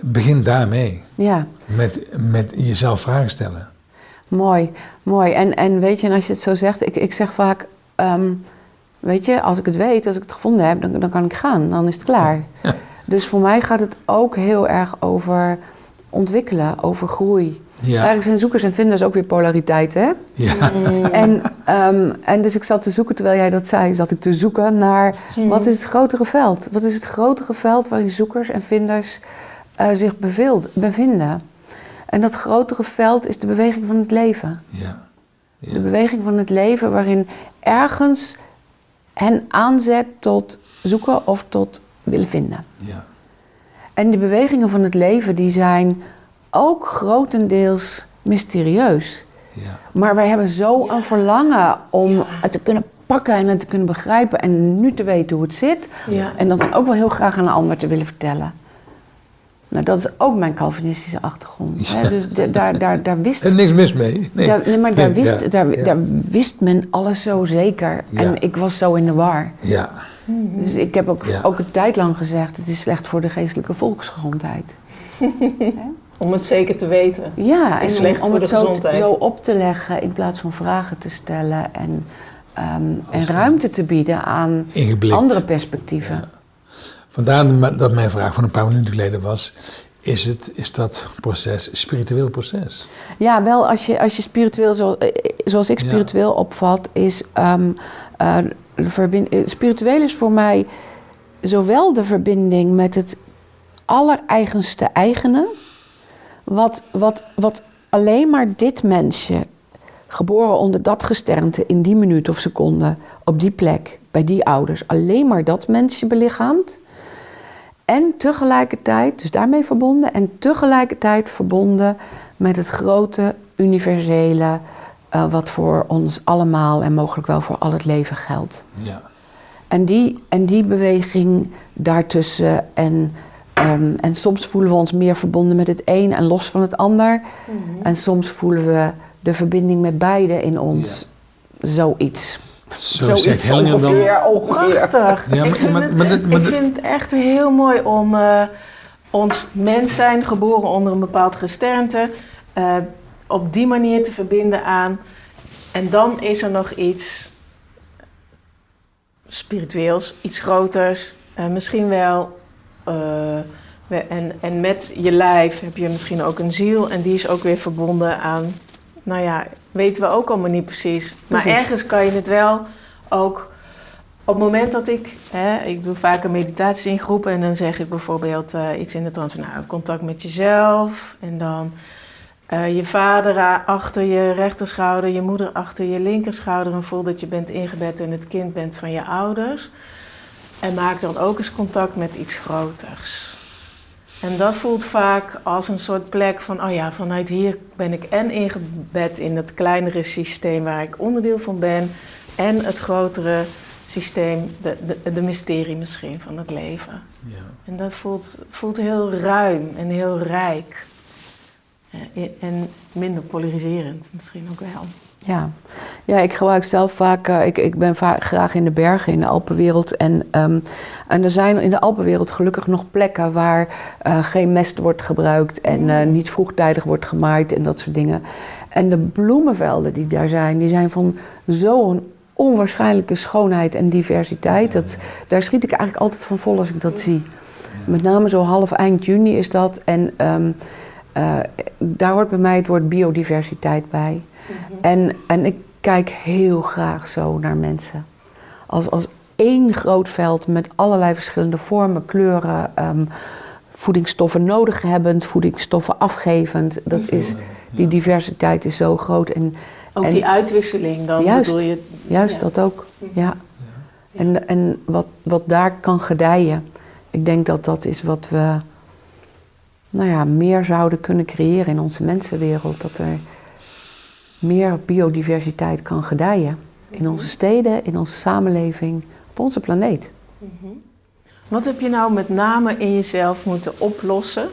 Begin daarmee. Ja, Met, met jezelf vragen stellen. mooi. Mooi. En, en weet je, en als je het zo zegt, ik, ik zeg vaak, ehm, weet je, als ik het weet, als ik het gevonden heb, dan, dan kan ik gaan. Dan is het klaar. Ja. Dus voor mij gaat het ook heel erg over ontwikkelen, over groei. Ja, Eigenlijk zijn zoekers en vinders ook weer polariteiten, hè? ja, En, ehm, en dus ik zat te zoeken, terwijl jij dat zei, zat ik te zoeken naar wat is het grotere veld? Wat is het grotere veld waarin zoekers en vinders eh, zich bevinden? En dat grotere veld is de beweging van het leven. ja. De beweging van het leven waarin ergens hen aanzet tot zoeken of tot willen vinden. ja. En die bewegingen van het leven die zijn ook grotendeels mysterieus. ja. Maar wij hebben zo een verlangen om het te kunnen pakken en het te kunnen begrijpen en nu te weten hoe het zit. Ja. En dat dan ook wel heel graag aan een ander te willen vertellen. Nou, dat is ook mijn Calvinistische achtergrond. Hè? Dus de- daar, daar, daar wist Er is niks mis mee. Nee. daar, nee, maar daar, Nee, wist, ja, daar, ja. daar wist men alles zo zeker. Ja. En ik was zo in de war. Ja, Dus ik heb ook, Ja. ook een tijd lang gezegd, het is slecht voor de geestelijke volksgezondheid. Om het zeker te weten. Ja, Is en slecht om, om voor het de zo, gezondheid. zo op te leggen in plaats van vragen te stellen en, ehm, en ruimte te bieden aan Ingeblikt. andere perspectieven. Vandaar dat mijn vraag van een paar minuten geleden was... Is, het, is dat proces een spiritueel proces? Ja, wel als je, als je spiritueel, zo, eh, zoals ik Ja. spiritueel opvat, is ehm, eh, verbind- eh, spiritueel is voor mij zowel de verbinding met het allereigenste eigene, wat, wat, wat alleen maar dit mensje, geboren onder dat gesternte in die minuut of seconde, op die plek, bij die ouders, alleen maar dat mensje belichaamt. En tegelijkertijd, dus daarmee verbonden, en tegelijkertijd verbonden met het grote, universele, eh, wat voor ons allemaal en mogelijk wel voor al het leven geldt. Ja. En die, en die beweging daartussen, en, ehm, en soms voelen we ons meer verbonden met het een en los van het ander. En soms voelen we de verbinding met beide in ons zoiets. Zo zegt Hellingen dan... ongeveer. Prachtig. Ja, maar- ik vind, maar- het, maar dit- maar ik dit- vind het echt heel mooi om eh, ons mens zijn, geboren onder een bepaald gesternte, eh, op die manier te verbinden aan. En dan is er nog iets spiritueels, iets groters, eh, misschien wel. eh, we- en, en met je lijf heb je misschien ook een ziel en die is ook weer verbonden aan, nou ja, weten we ook allemaal niet precies. Maar Precies. ergens kan je het wel ook op het moment dat ik, hè, ik doe vaak een meditatie in groepen en dan zeg ik bijvoorbeeld eh, iets in de trant van nou, contact met jezelf en dan eh, je vader achter je rechterschouder, je moeder achter je linkerschouder en voel dat je bent ingebed en het kind bent van je ouders. En maak dan ook eens contact met iets groters. En dat voelt vaak als een soort plek van, oh ja, vanuit hier ben ik en ingebed in het kleinere systeem waar ik onderdeel van ben, en het grotere systeem, de, de, de mysterie misschien van het leven. Ja. En dat voelt, voelt heel ruim en heel rijk. Eh, En minder polariserend misschien ook wel. Ja. ja, ik gebruik zelf vaak, eh, ik, ik ben vaak graag in de bergen, in de Alpenwereld. En, ehm, en er zijn in de Alpenwereld gelukkig nog plekken waar eh, geen mest wordt gebruikt en eh, niet vroegtijdig wordt gemaaid en dat soort dingen. En de bloemenvelden die daar zijn, die zijn van zo'n onwaarschijnlijke schoonheid en diversiteit. Dat, daar schiet ik eigenlijk altijd van vol als ik dat zie. Met name zo half eind juni is dat. En ehm, eh, daar hoort bij mij het woord biodiversiteit bij. En, en ik kijk heel graag zo naar mensen. Als, als één groot veld met allerlei verschillende vormen, kleuren, ehm, voedingsstoffen nodig hebbend, voedingsstoffen afgevend. Dat is, die diversiteit is zo groot. En Ook En- die uitwisseling dan Juist. bedoel je. juist Ja. dat ook. Ja. En, en wat, wat daar kan gedijen, ik denk dat dat is wat we nou ja, meer zouden kunnen creëren in onze mensenwereld. Dat er meer biodiversiteit kan gedijen. In onze steden, in onze samenleving, op onze planeet. Wat heb je nou met name in jezelf moeten oplossen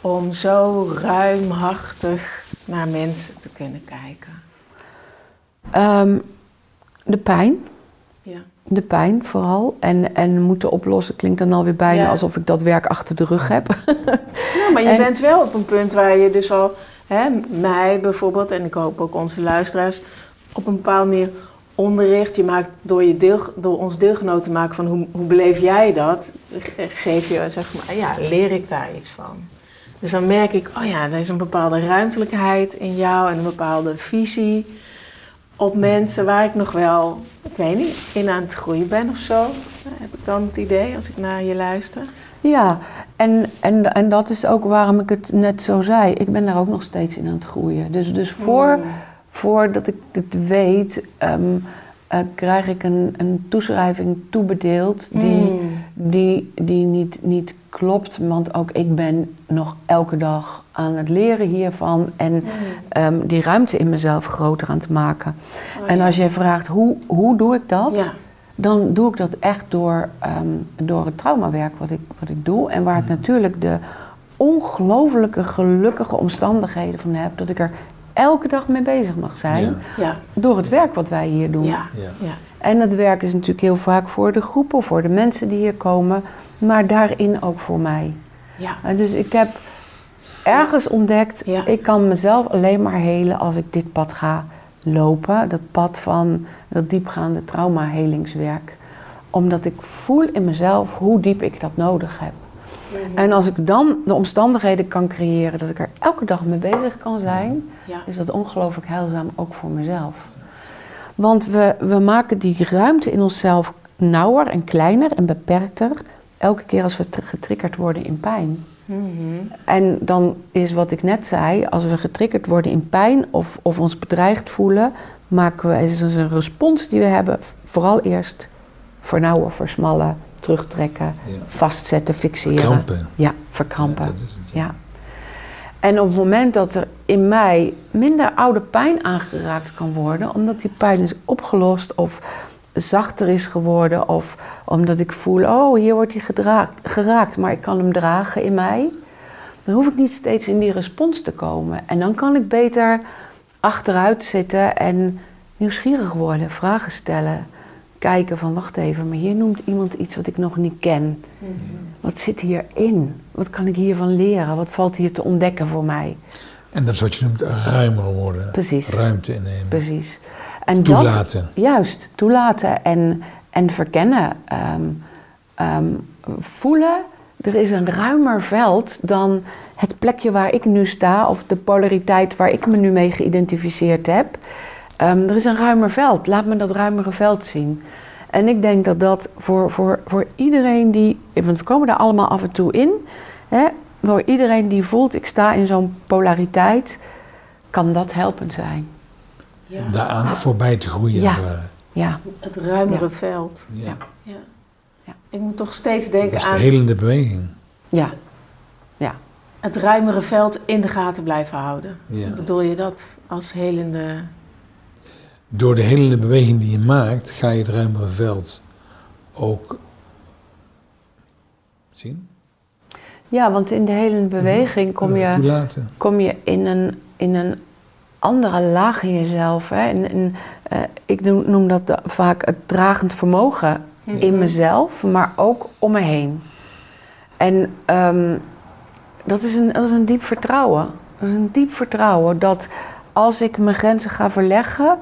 om zo ruimhartig naar mensen te kunnen kijken? Ehm, de pijn, Ja. de pijn vooral. En, en moeten oplossen klinkt dan alweer bijna Ja. alsof ik dat werk achter de rug heb. Nou, maar je En- bent wel op een punt waar je dus al, mij bijvoorbeeld, en ik hoop ook onze luisteraars, op een bepaalde manier onderricht. Je maakt door, je deel, door ons deelgenoot te maken van hoe, hoe beleef jij dat, ge- geef je, zeg maar, ja, leer ik daar iets van. Dus dan merk ik, oh ja, er is een bepaalde ruimtelijkheid in jou en een bepaalde visie op mensen waar ik nog wel, ik weet niet, in aan het groeien ben of zo. Heb ik dan het idee als ik naar je luister? Ja, en, en, en dat is ook waarom ik het net zo zei. Ik ben daar ook nog steeds in aan het groeien. Dus, dus voor, voordat ik het weet, ehm, eh, krijg ik een, een toeschrijving toebedeeld die, Mm. die, die niet, niet klopt. Want ook ik ben nog elke dag aan het leren hiervan en ehm, die ruimte in mezelf groter aan te maken. Oh, En ja. als je vraagt hoe, hoe doe ik dat? Ja. Dan doe ik dat echt door, ehm, door het traumawerk wat ik, wat ik doe. En waar ik natuurlijk de ongelofelijke gelukkige omstandigheden van heb. Dat ik er elke dag mee bezig mag zijn. Ja. Ja, Door het werk wat wij hier doen. ja. En het werk is natuurlijk heel vaak voor de groepen, voor de mensen die hier komen, maar daarin ook voor mij. Ja. En dus ik heb ergens ontdekt, Ja. ik kan mezelf alleen maar helen als ik dit pad ga lopen. Dat pad van dat diepgaande traumahelingswerk. Omdat ik voel in mezelf hoe diep ik dat nodig heb. En als ik dan de omstandigheden kan creëren dat ik er elke dag mee bezig kan zijn, Ja. is dat ongelooflijk heilzaam ook voor mezelf. Want we, we maken die ruimte in onszelf nauwer en kleiner en beperkter elke keer als we tr- getriggerd worden in pijn. Mhm. En dan is wat ik net zei, als we getriggerd worden in pijn of, of ons bedreigd voelen, maken we, is dus een respons die we hebben, vooral eerst vernauwen, versmallen, terugtrekken, Ja. vastzetten, fixeren. Ja, verkrampen. Ja, het. Ja. En op het moment dat er in mij minder oude pijn aangeraakt kan worden, omdat die pijn is opgelost of zachter is geworden, of omdat ik voel, oh, hier wordt hij gedraakt, geraakt, maar ik kan hem dragen in mij, dan hoef ik niet steeds in die respons te komen. En dan kan ik beter achteruit zitten en nieuwsgierig worden, vragen stellen. Kijken van, wacht even, maar hier noemt iemand iets wat ik nog niet ken. Wat zit hierin? Wat kan ik hiervan leren? Wat valt hier te ontdekken voor mij? En dat is wat je noemt ruimer worden. Precies. Ruimte innemen. Precies. En Toelaten. Dat, juist, toelaten en, en verkennen. Ehm, ehm, voelen, er is een ruimer veld dan het plekje waar ik nu sta... of de polariteit waar ik me nu mee geïdentificeerd heb. Ehm, er is een ruimer veld. Laat me dat ruimere veld zien. En ik denk dat dat voor, voor, voor iedereen die... Want we komen daar allemaal af en toe in. Hè, voor iedereen die voelt, ik sta in zo'n polariteit... kan dat helpend zijn. Ja. Daaraan voorbij te groeien. Ja. Ja, Het ruimere Ja. veld. Ja. Ja. Ja. Ik moet toch steeds Dat denken is de aan helende beweging. ja, ja. het ruimere veld in de gaten blijven houden. Ja. Bedoel je dat als helende... Door de helende beweging die je maakt, ga je het ruimere veld ook zien. Ja, want in de hele beweging kom je, kom je in, een, in een andere laag in jezelf. Hè? En, en, eh, ik noem, dat da- vaak het dragend vermogen in mezelf, maar ook om me heen. En ehm, dat, is een, dat is een diep vertrouwen. Dat is een diep vertrouwen dat als ik mijn grenzen ga verleggen,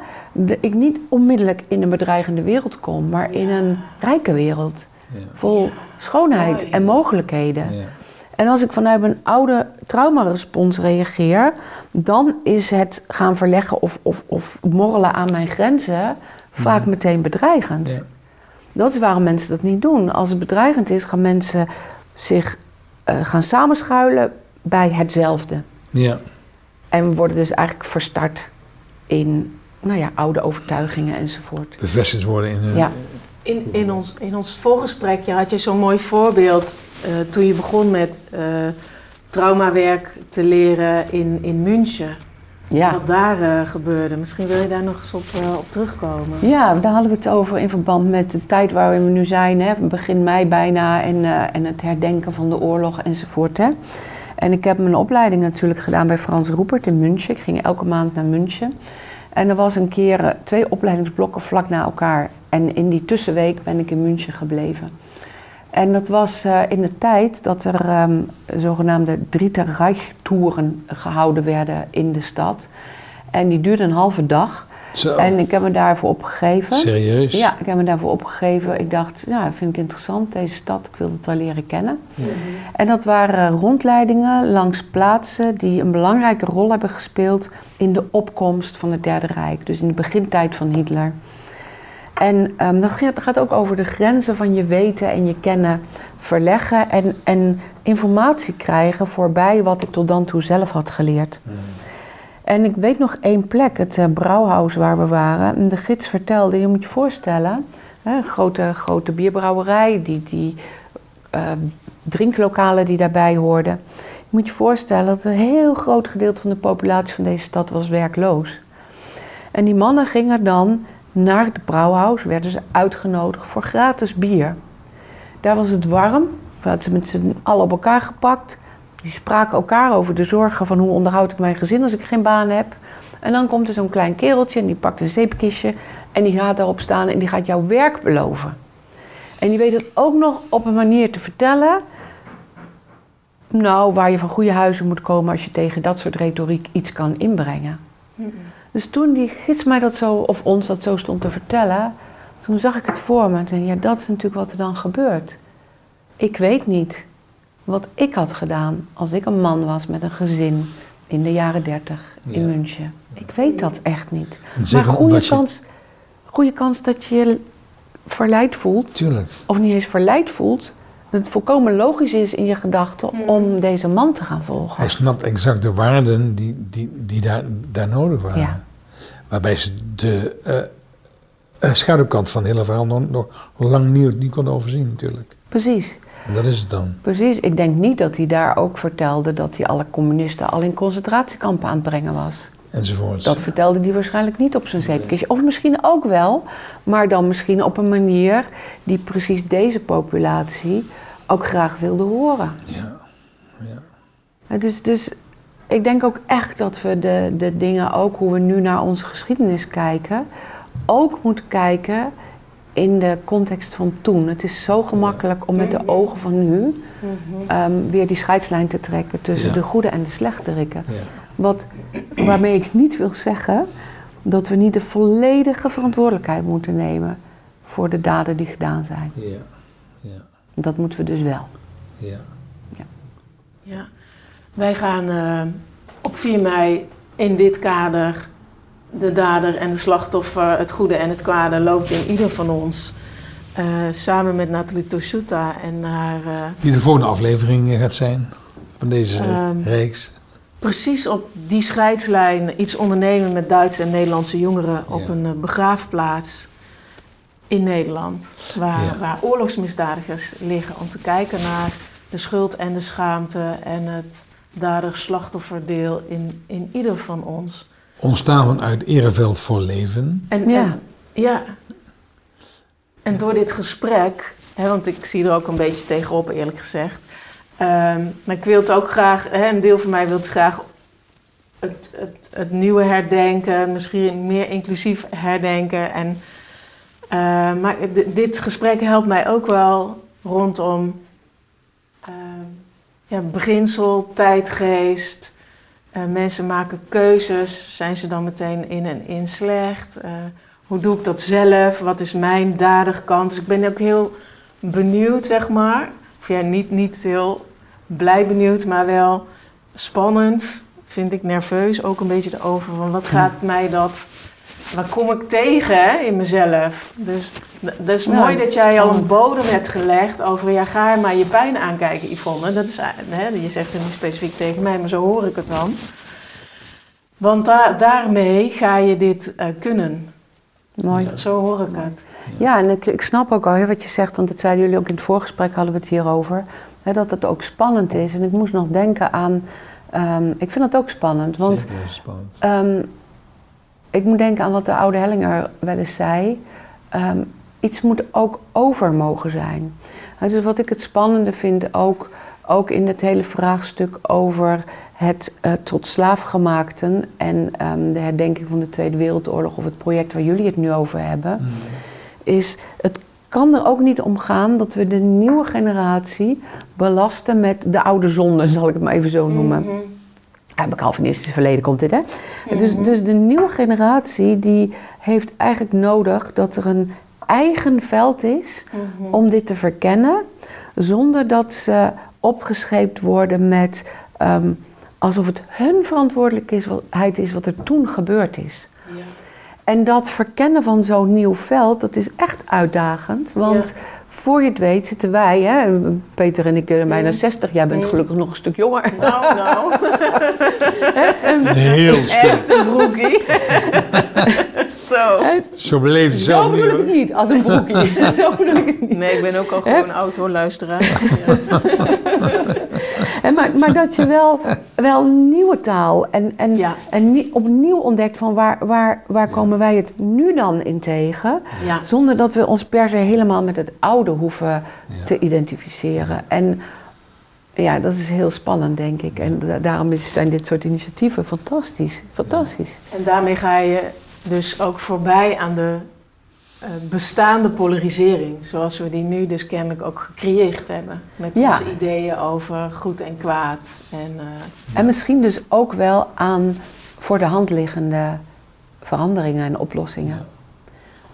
ik niet onmiddellijk in een bedreigende wereld kom, maar in een rijke wereld. Ja. Vol schoonheid en mogelijkheden. En als ik vanuit mijn oude traumarespons reageer, dan is het gaan verleggen of, of, of morrelen aan mijn grenzen vaak meteen bedreigend. Ja. Dat is waarom mensen dat niet doen. Als het bedreigend is, gaan mensen zich eh, gaan samenschuilen bij hetzelfde. ja. En worden dus eigenlijk verstart in nou ja, oude overtuigingen enzovoort. Bevestigd worden in hun... Ja. In, in, ons, in ons voorgesprekje had je zo'n mooi voorbeeld eh, toen je begon met eh, traumawerk te leren in, in München. Ja. Wat daar eh, gebeurde. Misschien wil je daar nog eens op, op terugkomen. Ja, daar hadden we het over in verband met de tijd waarin we nu zijn. Hè, begin mei bijna en, en het herdenken van de oorlog enzovoort. Hè. En ik heb mijn opleiding natuurlijk gedaan bij Frans Roepert in München. Ik ging elke maand naar München. En er was een keer twee opleidingsblokken vlak na elkaar. En in die tussenweek ben ik in München gebleven. En dat was eh, in de tijd dat er ehm, zogenaamde Dritte Reich-toeren gehouden werden in de stad. En die duurden een halve dag. Zo. En ik heb me daarvoor opgegeven. Serieus? Ja, ik heb me daarvoor opgegeven. Ik dacht, ja, dat vind ik interessant, deze stad. Ik wil het wel leren kennen. En dat waren rondleidingen langs plaatsen die een belangrijke rol hebben gespeeld in de opkomst van het Derde Rijk. Dus in de begintijd van Hitler. En ehm, dat gaat, ook over de grenzen van je weten en je kennen verleggen en, en informatie krijgen voorbij wat ik tot dan toe zelf had geleerd. En ik weet nog één plek, het eh, brouwhuis waar we waren. En de gids vertelde, je moet je voorstellen, hè, een grote, grote bierbrouwerij, die, die eh, drinklokalen die daarbij hoorden. Je moet je voorstellen dat een heel groot gedeelte van de populatie van deze stad was werkloos. En die mannen gingen dan naar het brouwhuis, werden ze uitgenodigd voor gratis bier. Daar was het warm, we hadden ze met z'n allen op elkaar gepakt. Die spraken elkaar over de zorgen van hoe onderhoud ik mijn gezin als ik geen baan heb. En dan komt er zo'n klein kereltje en die pakt een zeepkistje. En die gaat daarop staan en die gaat jouw werk beloven. En die weet het ook nog op een manier te vertellen. Nou, waar je van goede huizen moet komen als je tegen dat soort retoriek iets kan inbrengen. Dus toen die gids mij dat zo, of ons dat zo stond te vertellen, toen zag ik het voor me. En ja, dat is natuurlijk wat er dan gebeurt. Ik weet niet wat ik had gedaan als ik een man was met een gezin in de jaren dertig in Ja. München. Ik weet dat echt niet. Maar goede je- kans, goede kans dat je je verleid voelt, Tuurlijk. of niet eens verleid voelt, het volkomen logisch is in je gedachten om deze man te gaan volgen. Hij snapt exact de waarden die, die, die daar, daar nodig waren. Ja. Waarbij ze de eh, eh, schaduwkant van het hele verhaal nog, nog lang niet, niet kon overzien natuurlijk. Precies. En dat is het dan. Precies, ik denk niet dat hij daar ook vertelde dat hij alle communisten al in concentratiekampen aan het brengen was. Enzovoort. Dat vertelde hij waarschijnlijk niet op zijn zeepkistje. Of misschien ook wel, maar dan misschien op een manier die precies deze populatie ook graag wilde horen. Ja. ja. Het is dus, ik denk ook echt dat we de, de dingen, ook hoe we nu naar onze geschiedenis kijken, ook moeten kijken in de context van toen. Het is zo gemakkelijk om met de ogen van nu ehm, weer die scheidslijn te trekken tussen Ja. de goede en de slechterikken. Ja. Wat, waarmee ik niet wil zeggen dat we niet de volledige verantwoordelijkheid moeten nemen voor de daden die gedaan zijn. Ja. Ja. Dat moeten we dus wel. Ja. Ja. Wij gaan eh, op 4 mei in dit kader de dader en de slachtoffer, het goede en het kwade, loopt in ieder van ons. eh, samen met Nathalie Toshuta en haar eh, Die de volgende aflevering gaat zijn van deze Ehm, reeks. Precies op die scheidslijn iets ondernemen met Duitse en Nederlandse jongeren op Ja. een eh, begraafplaats in Nederland. Waar, Ja. waar oorlogsmisdadigers liggen om te kijken naar de schuld en de schaamte en het dader-slachtofferdeel in, in ieder van ons. Ontstaan vanuit Ereveld voor leven. En, Ja. en, ja. En door dit gesprek, hè, want ik zie er ook een beetje tegenop eerlijk gezegd. Ehm, maar ik wil het ook graag, hè, een deel van mij wil het graag het, het, het nieuwe herdenken, misschien meer inclusief herdenken. En, eh, maar dit gesprek helpt mij ook wel rondom ehm, ja, beginsel, tijdgeest. Eh, mensen maken keuzes. Zijn ze dan meteen in en in slecht? Eh, hoe doe ik dat zelf? Wat is mijn daderkant? Dus ik ben ook heel benieuwd, zeg maar. Of ja, niet, niet heel blij benieuwd, maar wel spannend. Vind ik nerveus ook een beetje erover. Van wat gaat mij dat... Waar kom ik tegen hè, in mezelf? Dus dat is mooi dat dat is jij al een bodem hebt gelegd over... Ja, ga maar je pijn aankijken, Yvonne. Dat is, hè, je zegt het niet specifiek tegen mij, maar zo hoor ik het dan. Want daar daarmee ga je dit eh, kunnen. Mooi. Zo, zo hoor ik het. Ja, en ik, ik snap ook al heel wat je zegt, want dat zeiden jullie ook in het voorgesprek, hadden we het hierover. Hè, dat het ook spannend is. En ik moest nog denken aan. ehm, ik vind het ook spannend, want Zeker spannend. ehm, ik moet denken aan wat de oude Hellinger wel eens zei. Ehm, iets moet ook over mogen zijn. Dus wat ik het spannende vind, ook, ook in het hele vraagstuk over het eh, tot slaafgemaakten en ehm, de herdenking van de Tweede Wereldoorlog, of het project waar jullie het nu over hebben Mm. is het kan er ook niet om gaan dat we de nieuwe generatie belasten met de oude zonde, zal ik het maar even zo noemen. Uit mijn Calvinistische verleden komt dit, hè? dus, dus de nieuwe generatie die heeft eigenlijk nodig dat er een eigen veld is om dit te verkennen, zonder dat ze opgescheept worden met ehm, alsof het hun verantwoordelijkheid is wat er toen gebeurd is. Ja. En dat verkennen van zo'n nieuw veld, dat is echt uitdagend. Want voor je het weet zitten wij, hè, Peter en ik zijn bijna 60, jij bent gelukkig nog een stuk jonger. Nou, nou. Een heel stuk. Echt een broekie. Zo. Zo beleefd Zo bedoel ik het niet, als een broekie. Zo bedoel ik het niet. Nee, ik ben ook al gewoon oud hoor, luisteraar. Ja. Hè, maar, maar dat je wel, wel nieuwe taal en, en, Ja. en nie- opnieuw ontdekt van waar, waar, waar komen wij het nu dan in tegen. Ja. Zonder dat we ons per se helemaal met het oude hoeven Ja. te identificeren. En ja, dat is heel spannend, denk ik. En da- daarom is, zijn dit soort initiatieven fantastisch. Fantastisch. En daarmee ga je dus ook voorbij aan de eh, bestaande polarisering, zoals we die nu dus kennelijk ook gecreëerd hebben. Met Ja. onze ideeën over goed en kwaad. En, eh, En misschien dus ook wel aan voor de hand liggende veranderingen en oplossingen.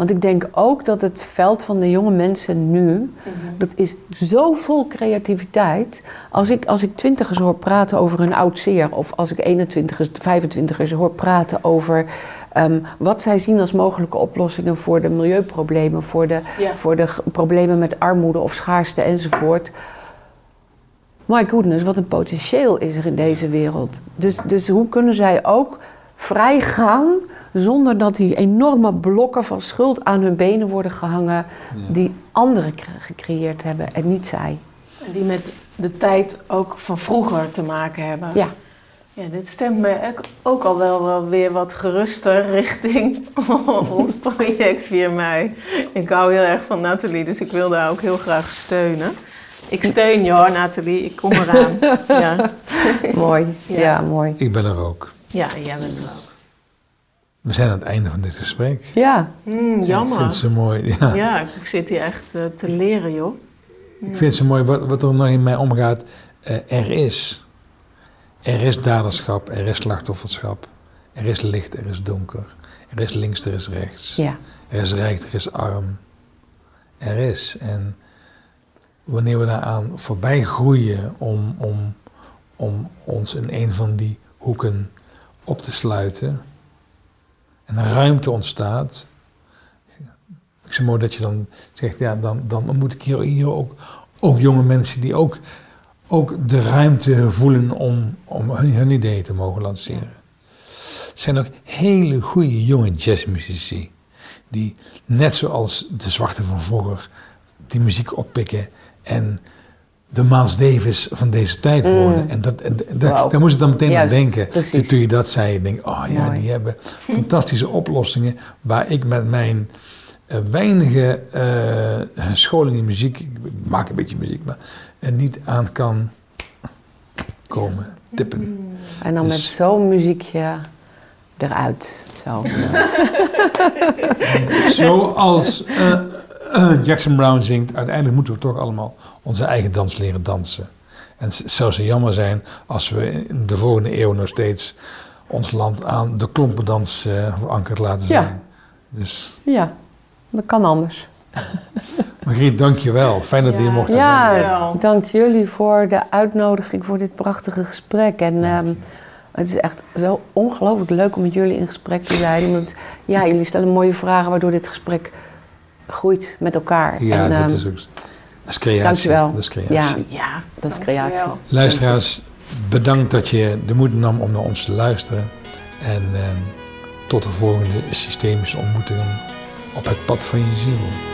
Want ik denk ook dat het veld van de jonge mensen nu, dat is zo vol creativiteit. Als ik, als ik twintigers hoor praten over hun oud zeer, of als ik 21ers, 25ers hoor praten over ehm, wat zij zien als mogelijke oplossingen voor de milieuproblemen, voor de, voor de problemen met armoede of schaarste enzovoort. My goodness, wat een potentieel is er in deze wereld. Dus, dus hoe kunnen zij ook vrij gaan zonder dat die enorme blokken van schuld aan hun benen worden gehangen die anderen cre- gecreëerd hebben en niet zij. die met de tijd ook van vroeger te maken hebben. Ja, Ja, dit stemt me ook- al wel, wel weer wat geruster richting ons project 4 mei. Ik hou heel erg van Nathalie, dus ik wil daar ook heel graag steunen. Ik steun je hoor, Nathalie. Ik kom eraan. Ja, mooi. Ja. Ja, mooi. Ik ben er ook. ja jij bent er ook. We zijn aan het einde van dit gesprek. Ja, Hmm, Ik vind jammer. het zo mooi. Ja. Ja, ik zit hier echt eh, te leren, joh. Ik vind het zo mooi wat, wat er nog in mij omgaat. Eh, er is. Er is daderschap, er is slachtofferschap. Er is licht, er is donker. Er is links, er is rechts. ja. Er is rijk, er is arm. Er is. En wanneer we daaraan voorbij groeien om, om, om ons in een van die hoeken op te sluiten en er ruimte ontstaat. Ik het mooi dat je dan zegt, ja, dan, dan ontmoet ik hier, hier ook, ook jonge mensen die ook, ook de ruimte voelen om, om hun, hun ideeën te mogen lanceren. Er zijn ook hele goede jonge jazzmuzici die net zoals de zwarte van vroeger die muziek oppikken en de Miles Davis van deze tijd Mm. worden. En, dat, en, en daar- moest ik dan meteen Juist, aan denken. precies. Toen je dat zei, denk ik, oh ja, Mooi. die hebben fantastische oplossingen waar ik met mijn eh, weinige eh, scholing in muziek, ik maak een beetje muziek, maar eh, niet aan kan komen, tippen. En dan Dus- met zo'n muziekje eruit. Zo. Zoals eh, eh, Jackson Brown zingt, uiteindelijk moeten we toch allemaal onze eigen dans leren dansen. En het zou zo jammer zijn als we in de volgende eeuw nog steeds ons land aan de klompendans eh verankerd laten Ja. zijn. Dus Ja, dat kan anders. Margriet, dank je wel. Fijn dat we hier Ja. mochten zijn. Ja, dank jullie voor de uitnodiging voor dit prachtige gesprek. En ehm, het is echt zo ongelooflijk leuk om met jullie in gesprek te zijn. Want ja, jullie stellen mooie vragen waardoor dit gesprek groeit met elkaar. Ja, en, dat ehm, is ook... Dat is creatie. dankjewel. Dat is creatie. Ja, Ja, dat is dankjewel. creatie. Luisteraars, bedankt dat je de moed nam om naar ons te luisteren. En ehm, tot de volgende systemische ontmoetingen op het pad van je ziel.